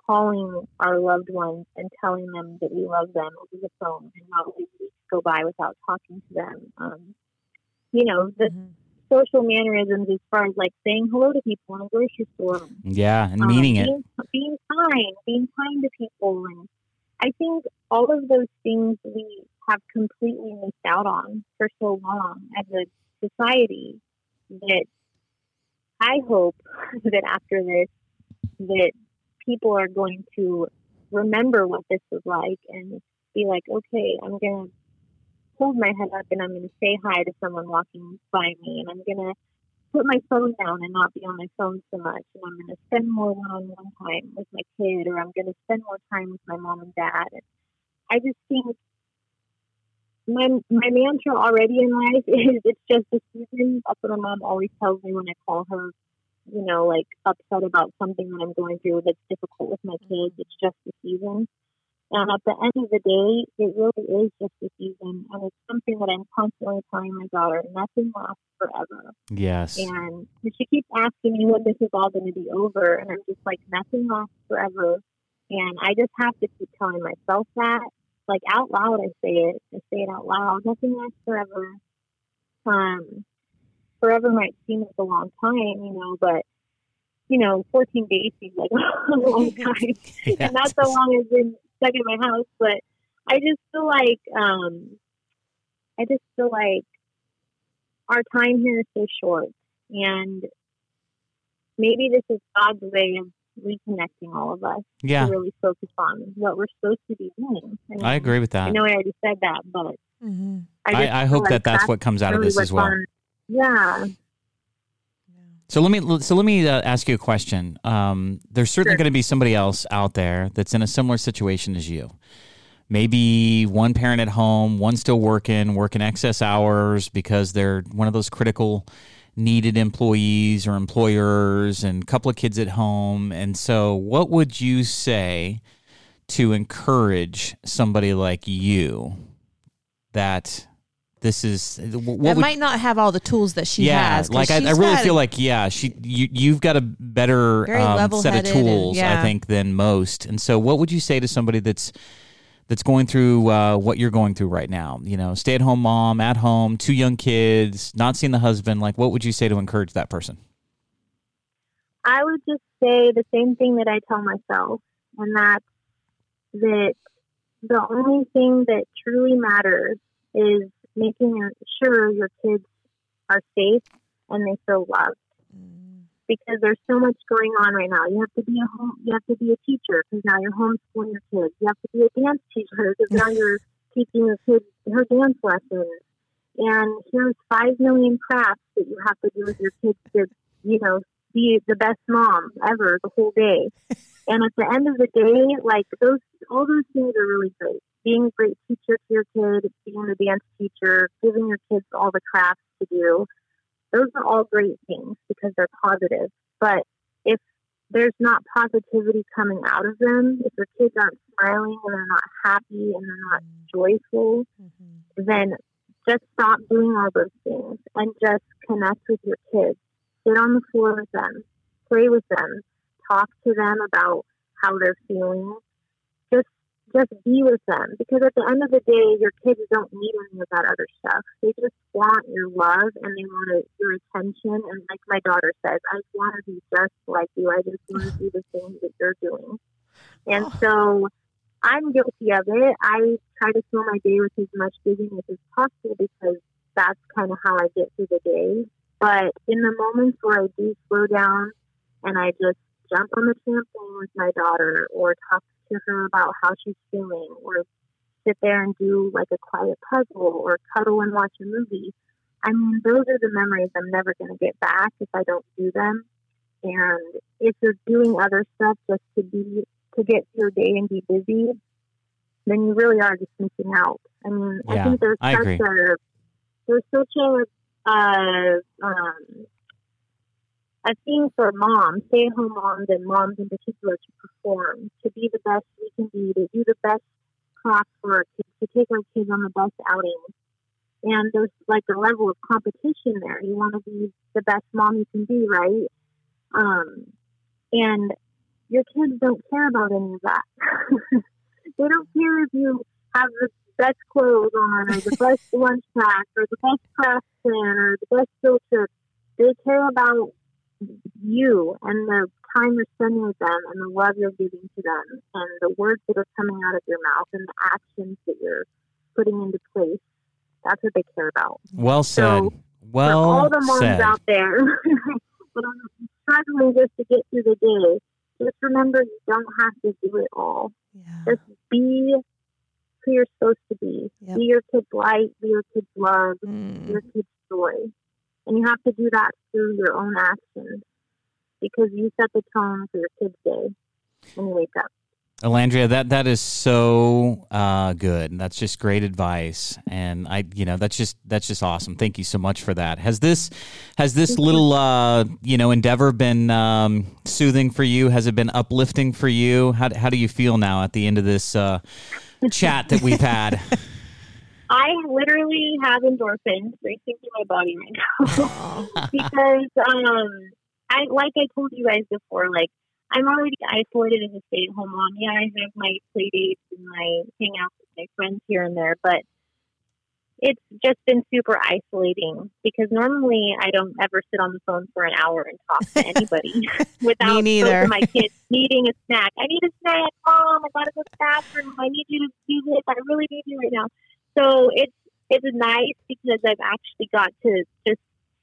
calling our loved ones and telling them that we love them over the phone and not go by without talking to them. Um, you know, the Mhm. social mannerisms as far as like saying hello to people in a grocery store, Yeah, and um, meaning it. being, being kind, being kind to people, and I think all of those things we have completely missed out on for so long as a society. That I hope that after this, that people are going to remember what this was like and be like, okay, I'm gonna hold my head up and I'm gonna say hi to someone walking by me, and I'm gonna put my phone down and not be on my phone so much. And I'm going to spend more one-on-one time with my kid, or I'm going to spend more time with my mom and dad. And I just think my my mantra already in life is it's just a season. That's what my mom always tells me when I call her, you know, like upset about something that I'm going through that's difficult with my kids. It's just a season. And at the end of the day, it really is just a season. And it's something that I'm constantly telling my daughter, nothing lasts forever. Yes. And she keeps asking me when this is all going to be over. And I'm just like, nothing lasts forever. And I just have to keep telling myself that. Like out loud, I say it. I say it out loud. Nothing lasts forever. Um, forever might seem like a long time, you know, but, you know, 14 days seems like a long time. and not so long as been stuck in my house. But I just feel like um, I just feel like our time here is so short, and maybe this is God's way of reconnecting all of us Yeah, to really focus on what we're supposed to be doing. mean, I agree with that. I know I already said that, but Mhm. I, I, I hope like that that's what comes out of this as well. on- yeah. So let me so let me uh, ask you a question. Um, there's certainly Sure. going to be somebody else out there that's in a similar situation as you. Maybe one parent at home, one still working, working excess hours because they're one of those critical needed employees or employers, and a couple of kids at home. And so, what would you say to encourage somebody like you that this is what that would might not have all the tools that she yeah, has. 'cause like I, I really feel a- like yeah, she you you've got a better Very um, set of level-headed and- tools, I think, than most. And so, what would you say to somebody that's that's going through uh, what you're going through right now? You know, stay at home mom, at home, two young kids, not seeing the husband. Like, what would you say to encourage that person? I would just say the same thing that I tell myself, and that's that the only thing that truly matters is making sure your kids are safe and they feel loved. Mm. Because there's so much going on right now. You have to be a home, you have to be a teacher because now you're homeschooling your kids. You have to be a dance teacher because now you're teaching your kids her dance lessons. And here's five million crafts that you have to do with your kids to, you know, be the best mom ever the whole day. and at the end of the day, like those, all those things are really great. Being a great teacher to your kid, being the dance teacher, giving your kids all the crafts to do, those are all great things because they're positive. But if there's not positivity coming out of them, if your kids aren't smiling and they're not happy and they're not mm-hmm. joyful, mm-hmm. then just stop doing all those things and just connect with your kids. Sit on the floor with them, play with them, talk to them about how they're feeling. Just be with them because at the end of the day, your kids don't need any of that other stuff. They just want your love and they want your attention. And like my daughter says, I want to be just like you. I just want to do the things that you're doing. And oh. so I'm guilty of it. I try to fill my day with as much busyness as possible because that's kind of how I get through the day. But in the moments where I do slow down and I just jump on the trampoline with my daughter or talk to her about how she's feeling or sit there and do like a quiet puzzle or cuddle and watch a movie. I mean, those are the memories I'm never going to get back if I don't do them. And if you're doing other stuff just to be to get through your day and be busy, then you really are just missing out. I mean, Yeah, I think there's I such agree. a there's such a uh, um, a thing for moms, stay at home moms and moms in particular to perform, to be the best we can be, to do the best crafts for our to take our kids on the best outings. And there's like a level of competition there. You want to be the best mom you can be, right? Um, and your kids don't care about any of that. they don't care if you have the best clothes on or the best lunch pack or the best craft plan or the best trip. They care about you and the time you're spending with them and the love you're giving to them and the words that are coming out of your mouth and the actions that you're putting into place. That's what they care about. Well said. So, well For all the moms said. out there that are struggling just to get through the day, just remember you don't have to do it all. Yeah. Just be who you're supposed to be. Yep. Be your kid's light, be your kid's love, Mm. your kid's joy. And you have to do that through your own actions because you set the tone for your kid's day when you wake up. Alandria, that that is so uh, good. That's just great advice, and I, you know, that's just that's just awesome. Thank you so much for that. Has this has this little uh, you know endeavor been um, soothing for you? Has it been uplifting for you? How how do you feel now at the end of this uh, chat that we've had? I literally have endorphins racing through my body right now because, um, I like I told you guys before, like I'm already isolated as a stay-at-home mom. Yeah, I have my play dates and my hangouts with my friends here and there, but it's just been super isolating because normally I don't ever sit on the phone for an hour and talk to anybody without both of my kids needing a snack. I need a snack, mom. I gotta go to the bathroom. I need you to do this. I really need you right now. So it's it's nice because I've actually got to just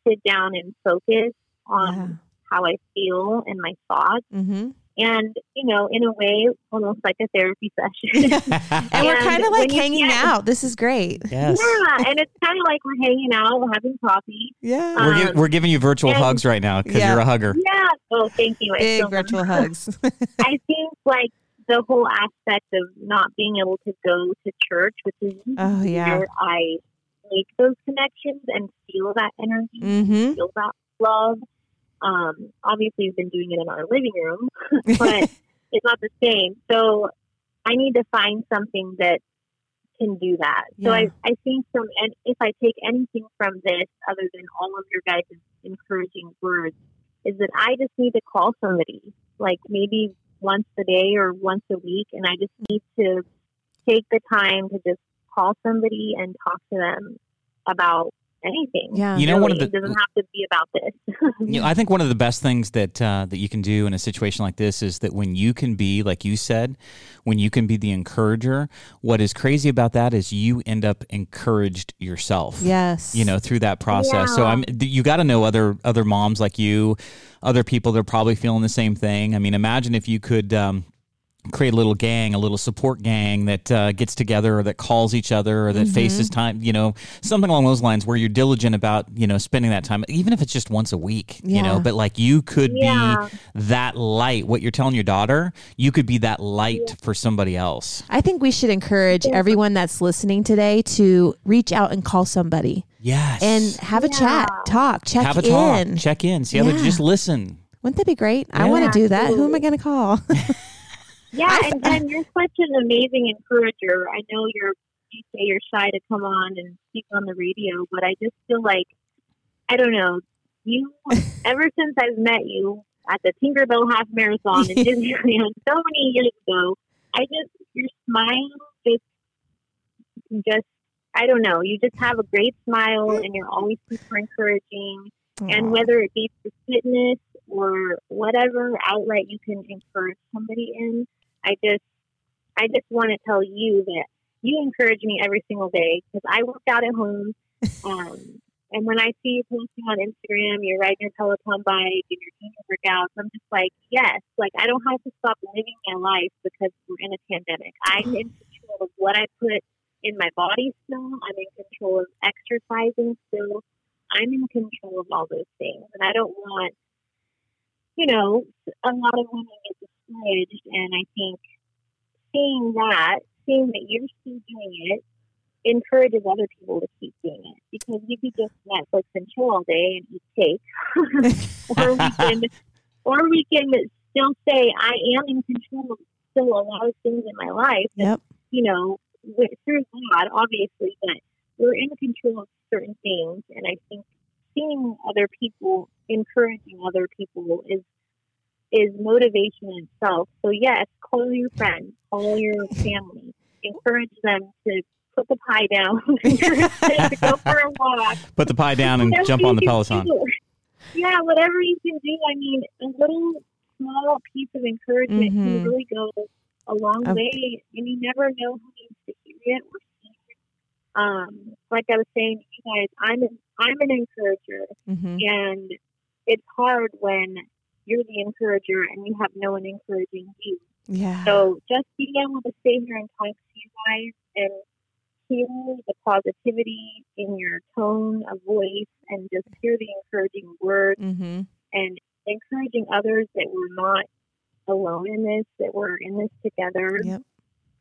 sit down and focus on Yeah. how I feel and my thoughts. Mm-hmm. And, you know, in a way, almost like a therapy session. And we're kind of like when you hanging get- out. This is great. yes. yeah. And it's kind of like we're hanging out, we're having coffee. Yeah. We're, gi- Um, we're giving you virtual and- hugs right now because Yeah. you're a hugger. Yeah. Oh, thank you. Big feel virtual better. hugs. I think like the whole aspect of not being able to go to church, which is Oh, yeah. where I make those connections and feel that energy, mm-hmm. feel that love. Um, obviously, we've been doing it in our living room, but it's not the same. So I need to find something that can do that. So I, I think from and if I take anything from this other than all of your guys' encouraging words, is that I just need to call somebody, like maybe once a day or once a week, and I just need to take the time to just call somebody and talk to them about anything. Yeah. You know, one of the- it doesn't have to be about this. You know, I think one of the best things that uh, that you can do in a situation like this is that when you can be, like you said, when you can be the encourager. What is crazy about that is you end up encouraged yourself. Yes. You know, through that process. So I'm you got to know other other moms like you, other people that are probably feeling the same thing. I mean, imagine if you could. Um, create a little gang, a little support gang that uh, gets together or that calls each other or that faces time, you know, something along those lines where you're diligent about, you know, spending that time, even if it's just once a week, you know, but like you could Yeah. be that light. What you're telling your daughter, you could be that light for somebody else. I think we should encourage everyone that's listening today to reach out and call somebody Yes. and have a chat, talk, check have a talk, in. check in, see how they just listen. Wouldn't that be great? I want to do that. Who am I going to call? Yeah, and then you're such an amazing encourager. I know you're you say you're shy to come on and speak on the radio, but I just feel like I don't know you. ever since I've met you at the Tinkerbell Half Marathon in Disneyland so many years ago, I just your smile just just I don't know. You just have a great smile, and you're always super encouraging. And whether it be for fitness or whatever outlet you can encourage somebody in, I just, I just want to tell you that you encourage me every single day because I work out at home. Um, and when I see you posting on Instagram, you're riding your Peloton bike and you're doing your workouts, I'm just like, yes, like I don't have to stop living my life because we're in a pandemic. I'm in control of what I put in my body still. I'm in control of exercising still. I'm in control of all those things. And I don't want, you know, a lot of women get discouraged. And I think seeing that, seeing that you're still doing it, encourages other people to keep doing it. Because we could just Netflix and chill all day and eat cake. or we can, or we can still say, I am in control of still a lot of things in my life. Yep. You know, with, through God, obviously, but we're in control of certain things. And I think seeing other people, encouraging other people is is motivation itself. So yes, call your friends, call your family, encourage them to put the pie down, to go for a walk. Put the pie down and Whatever jump on the Peloton. do. Yeah, whatever you can do. I mean, a little small piece of encouragement Mhm. can really go a long Um, way, and you never know who needs to hear it or see it. Um, like I was saying you guys, I'm an, I'm an encourager, hmm and it's hard when you're the encourager and you have no one encouraging you. Yeah. So just being able to stay here and talk to you guys and hear the positivity in your tone of voice and just hear the encouraging words mm-hmm. and encouraging others that we're not alone in this, that we're in this together. Yep.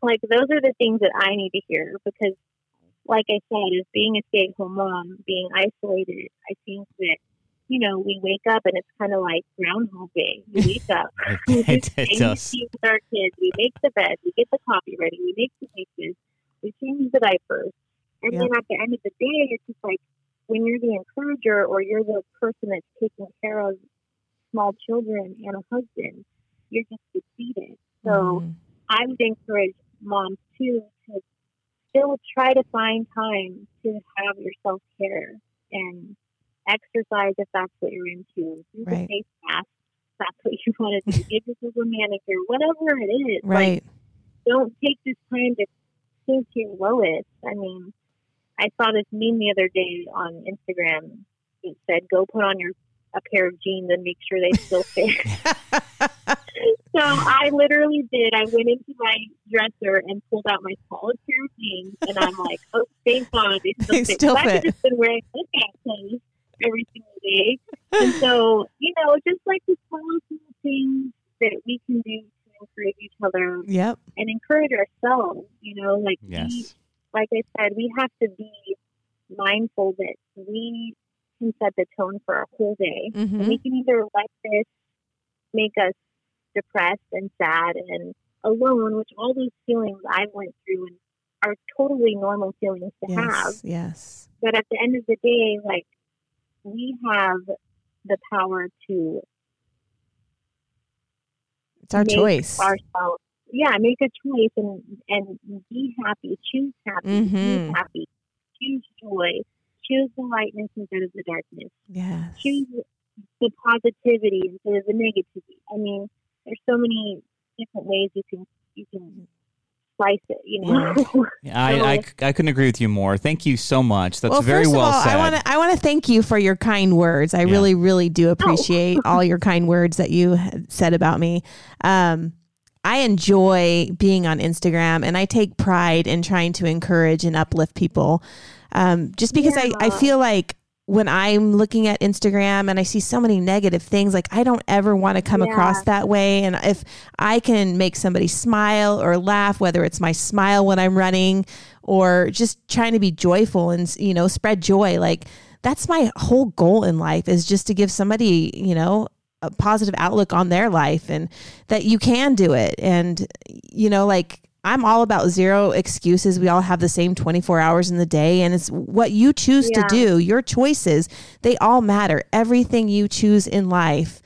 Like those are the things that I need to hear because like I said, as being a stay at home mom, being isolated, I think that, you know, we wake up and it's kind of like Groundhog Day. We wake up, we it, just it does. the with our kids. We make the bed. We get the coffee ready. We make the dishes. We change the diapers. And Yeah. then at the end of the day, it's just like when you're the encourager or you're the person that's taking care of small children and a husband, you're just defeated. So Mhm. I would encourage moms too to still try to find time to have your self care and exercise if that's what you're into. Do the Right. face mask if that's what you want to do. Give yourself a manicure, whatever it is. Like, right. don't take this time to think your lowest. I mean, I saw this meme the other day on Instagram. It said, "Go put on your a pair of jeans and make sure they still fit." so I literally did. I went into my dresser and pulled out my smallest pair of jeans, and I'm like, "Oh, thank God they still They fit." still So I could just been wearing clothes every single day, and so you know, just like the small little things that we can do to encourage each other Yep. and encourage ourselves. You know, like we, Yes. like I said, we have to be mindful that we can set the tone for our whole day. And hmm we can either let this make us depressed and sad and alone, which all those feelings I went through and are totally normal feelings to have. Yes. Yes. But at the end of the day, like we have the power to It's our choice. ourselves yeah make a choice and and be happy choose happy mm-hmm. choose happy choose joy choose the lightness instead of the darkness yes. choose the positivity instead of the negativity i mean there's so many different ways you can you can slice it you know I, I, I couldn't agree with you more. Thank you so much. That's well, very first well of all, said. I want to I want to thank you for your kind words. I Yeah. really, really do appreciate all your kind words that you said about me. Um, I enjoy being on Instagram, and I take pride in trying to encourage and uplift people. Um, just because I, I feel like when I'm looking at Instagram and I see so many negative things, like I don't ever want to come Yeah. across that way. And if I can make somebody smile or laugh, whether it's my smile when I'm running or just trying to be joyful and, you know, spread joy, like that's my whole goal in life is just to give somebody, you know, a positive outlook on their life and that you can do it. And, you know, like I'm all about zero excuses. We all have the same 24 hours in the day, and it's what you choose Yeah. to do, your choices, they all matter. Everything you choose in life,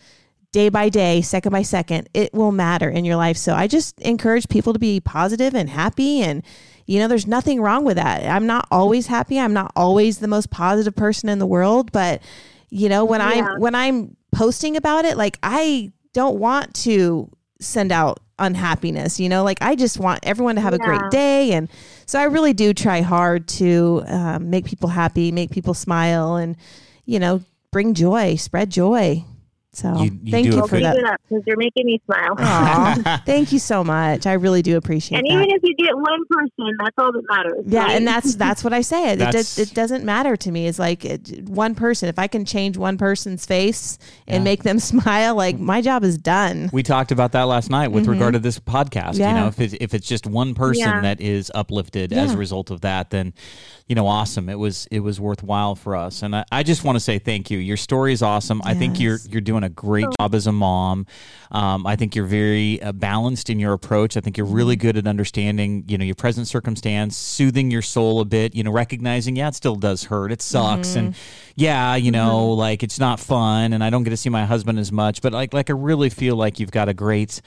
day by day, second by second, it will matter in your life. So I just encourage people to be positive and happy and you know, there's nothing wrong with that. I'm not always happy. I'm not always the most positive person in the world, but you know, when Yeah. I'm when I'm posting about it, like I don't want to send out unhappiness, you know, like I just want everyone to have a great day. And so I really do try hard to um, make people happy, make people smile, and, you know, bring joy, spread joy. So You- you thank you for that. because you're making me smile Aw, thank you so much. I really do appreciate it. and that. even if you get one person that's all that matters Yeah, right? and that's that's what I say. It, That's- does, it doesn't matter to me. It's like it, one person. If I can change one person's face and Yeah. make them smile, like my job is done. We talked about that last night with regard to this podcast. You Mm-hmm. Know, if it's, if it's just one person Yeah. that is uplifted as a result of that, then you know, awesome. It was it was worthwhile for us, and I, I just want to say thank you. Your story is awesome. I think you're you're doing a great job as a mom. Um, I think you're very uh, balanced in your approach. I think you're really Mm-hmm. good at understanding, you know, your present circumstance, soothing your soul a bit. You know, recognizing, yeah, it still does hurt. It sucks, and Mm-hmm. yeah, you know, like it's not fun, and I don't get to see my husband as much. But like, like I really feel like you've got a great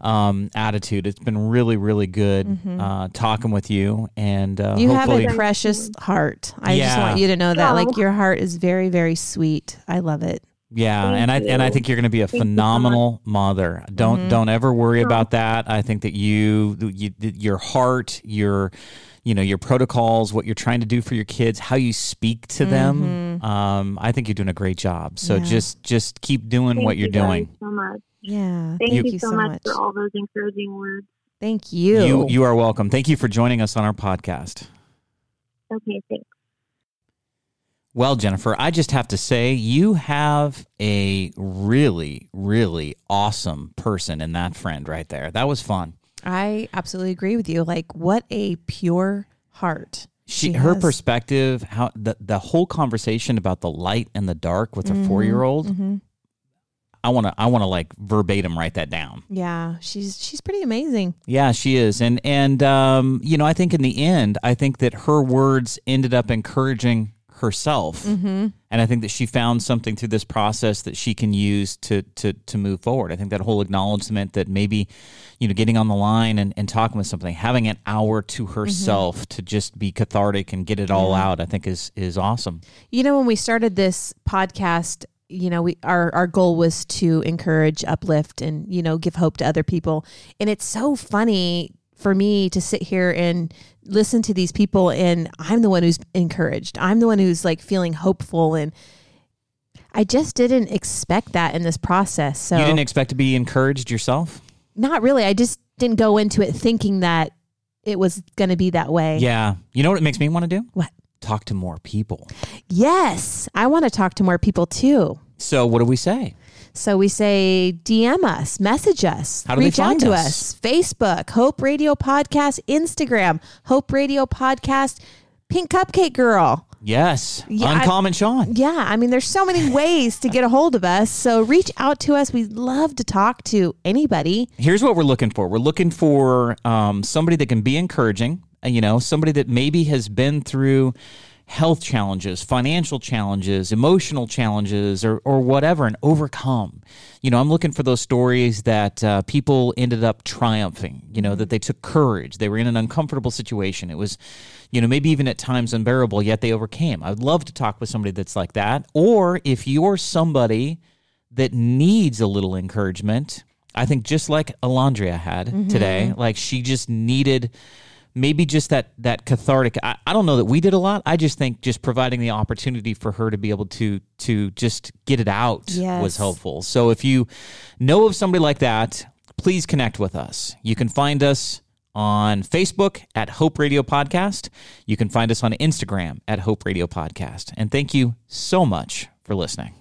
um, attitude. It's been really, really good uh, talking with you, and uh, Mm-hmm. You have a precious heart. I just want you to know that. Like your heart is very, very sweet. I love it. yeah, Thank and I and I think you're going to be a Thank you phenomenal mother. Don't Mm-hmm. don't ever worry about that. I think that you, you your heart, your you know your protocols, what you're trying to do for your kids, how you speak to them. Um, I think you're doing a great job. So Mm-hmm. Yeah. just just keep doing Thank what you're you guys doing. so much Yeah. thank You- you, so, much, for all those encouraging words Thank you. You you are welcome. Thank you for joining us on our podcast. okay thanks Well, Jennifer, I just have to say you have a really, really awesome person in that friend right there. That was fun. I absolutely agree with you. Like what a pure heart. She, She her has. perspective, how the the whole conversation about the light and the dark with her Mhm, four year old. mhm. I want to I want to like verbatim write that down. Yeah, she's she's pretty amazing. Yeah, she is, and and um, you know, I think in the end, I think that her words ended up encouraging herself, Mm-hmm. and I think that she found something through this process that she can use to to to move forward. I think that whole acknowledgement that maybe, you know, getting on the line and, and talking with something, having an hour to herself to just be cathartic and get it all out, I think is is awesome. You know, when we started this podcast, you know, we our our goal was to encourage, uplift, and you know, give hope to other people. And it's so funny for me to sit here and listen to these people and I'm the one who's encouraged. I'm the one who's like feeling hopeful and I just didn't expect that in this process. So You didn't expect to be encouraged yourself? not really. I just didn't go into it thinking that it was going to be that way. Yeah. You know what it makes me want to do? What? Talk to more people. Yes, I want to talk to more people too. So what do we say? So we say DM us, message us, How do they reach out to us? us. Facebook, Hope Radio Podcast, Instagram, Hope Radio Podcast, Pink Cupcake Girl. Yes. Yeah, Uncommon Sean. Yeah, I mean, there's so many ways to get a hold of us. So reach out to us. We'd love to talk to anybody. Here's what we're looking for. We're looking for um, somebody that can be encouraging. uh, You know, somebody that maybe has been through health challenges, financial challenges, emotional challenges, or or whatever, and overcome. You know, I'm looking for those stories that uh, people ended up triumphing. You know, that they took courage. They were in an uncomfortable situation. It was, you know, maybe even at times unbearable, yet they overcame. I would love to talk with somebody that's like that. Or if you're somebody that needs a little encouragement. I think just like Alondria had today, like she just needed maybe just that that cathartic. I, I don't know that we did a lot. I just think just providing the opportunity for her to be able to to just get it out Yes. was helpful. So if you know of somebody like that, please connect with us. You can find us on Facebook at Hope Radio Podcast. You can find us on Instagram at Hope Radio Podcast. And thank you so much for listening.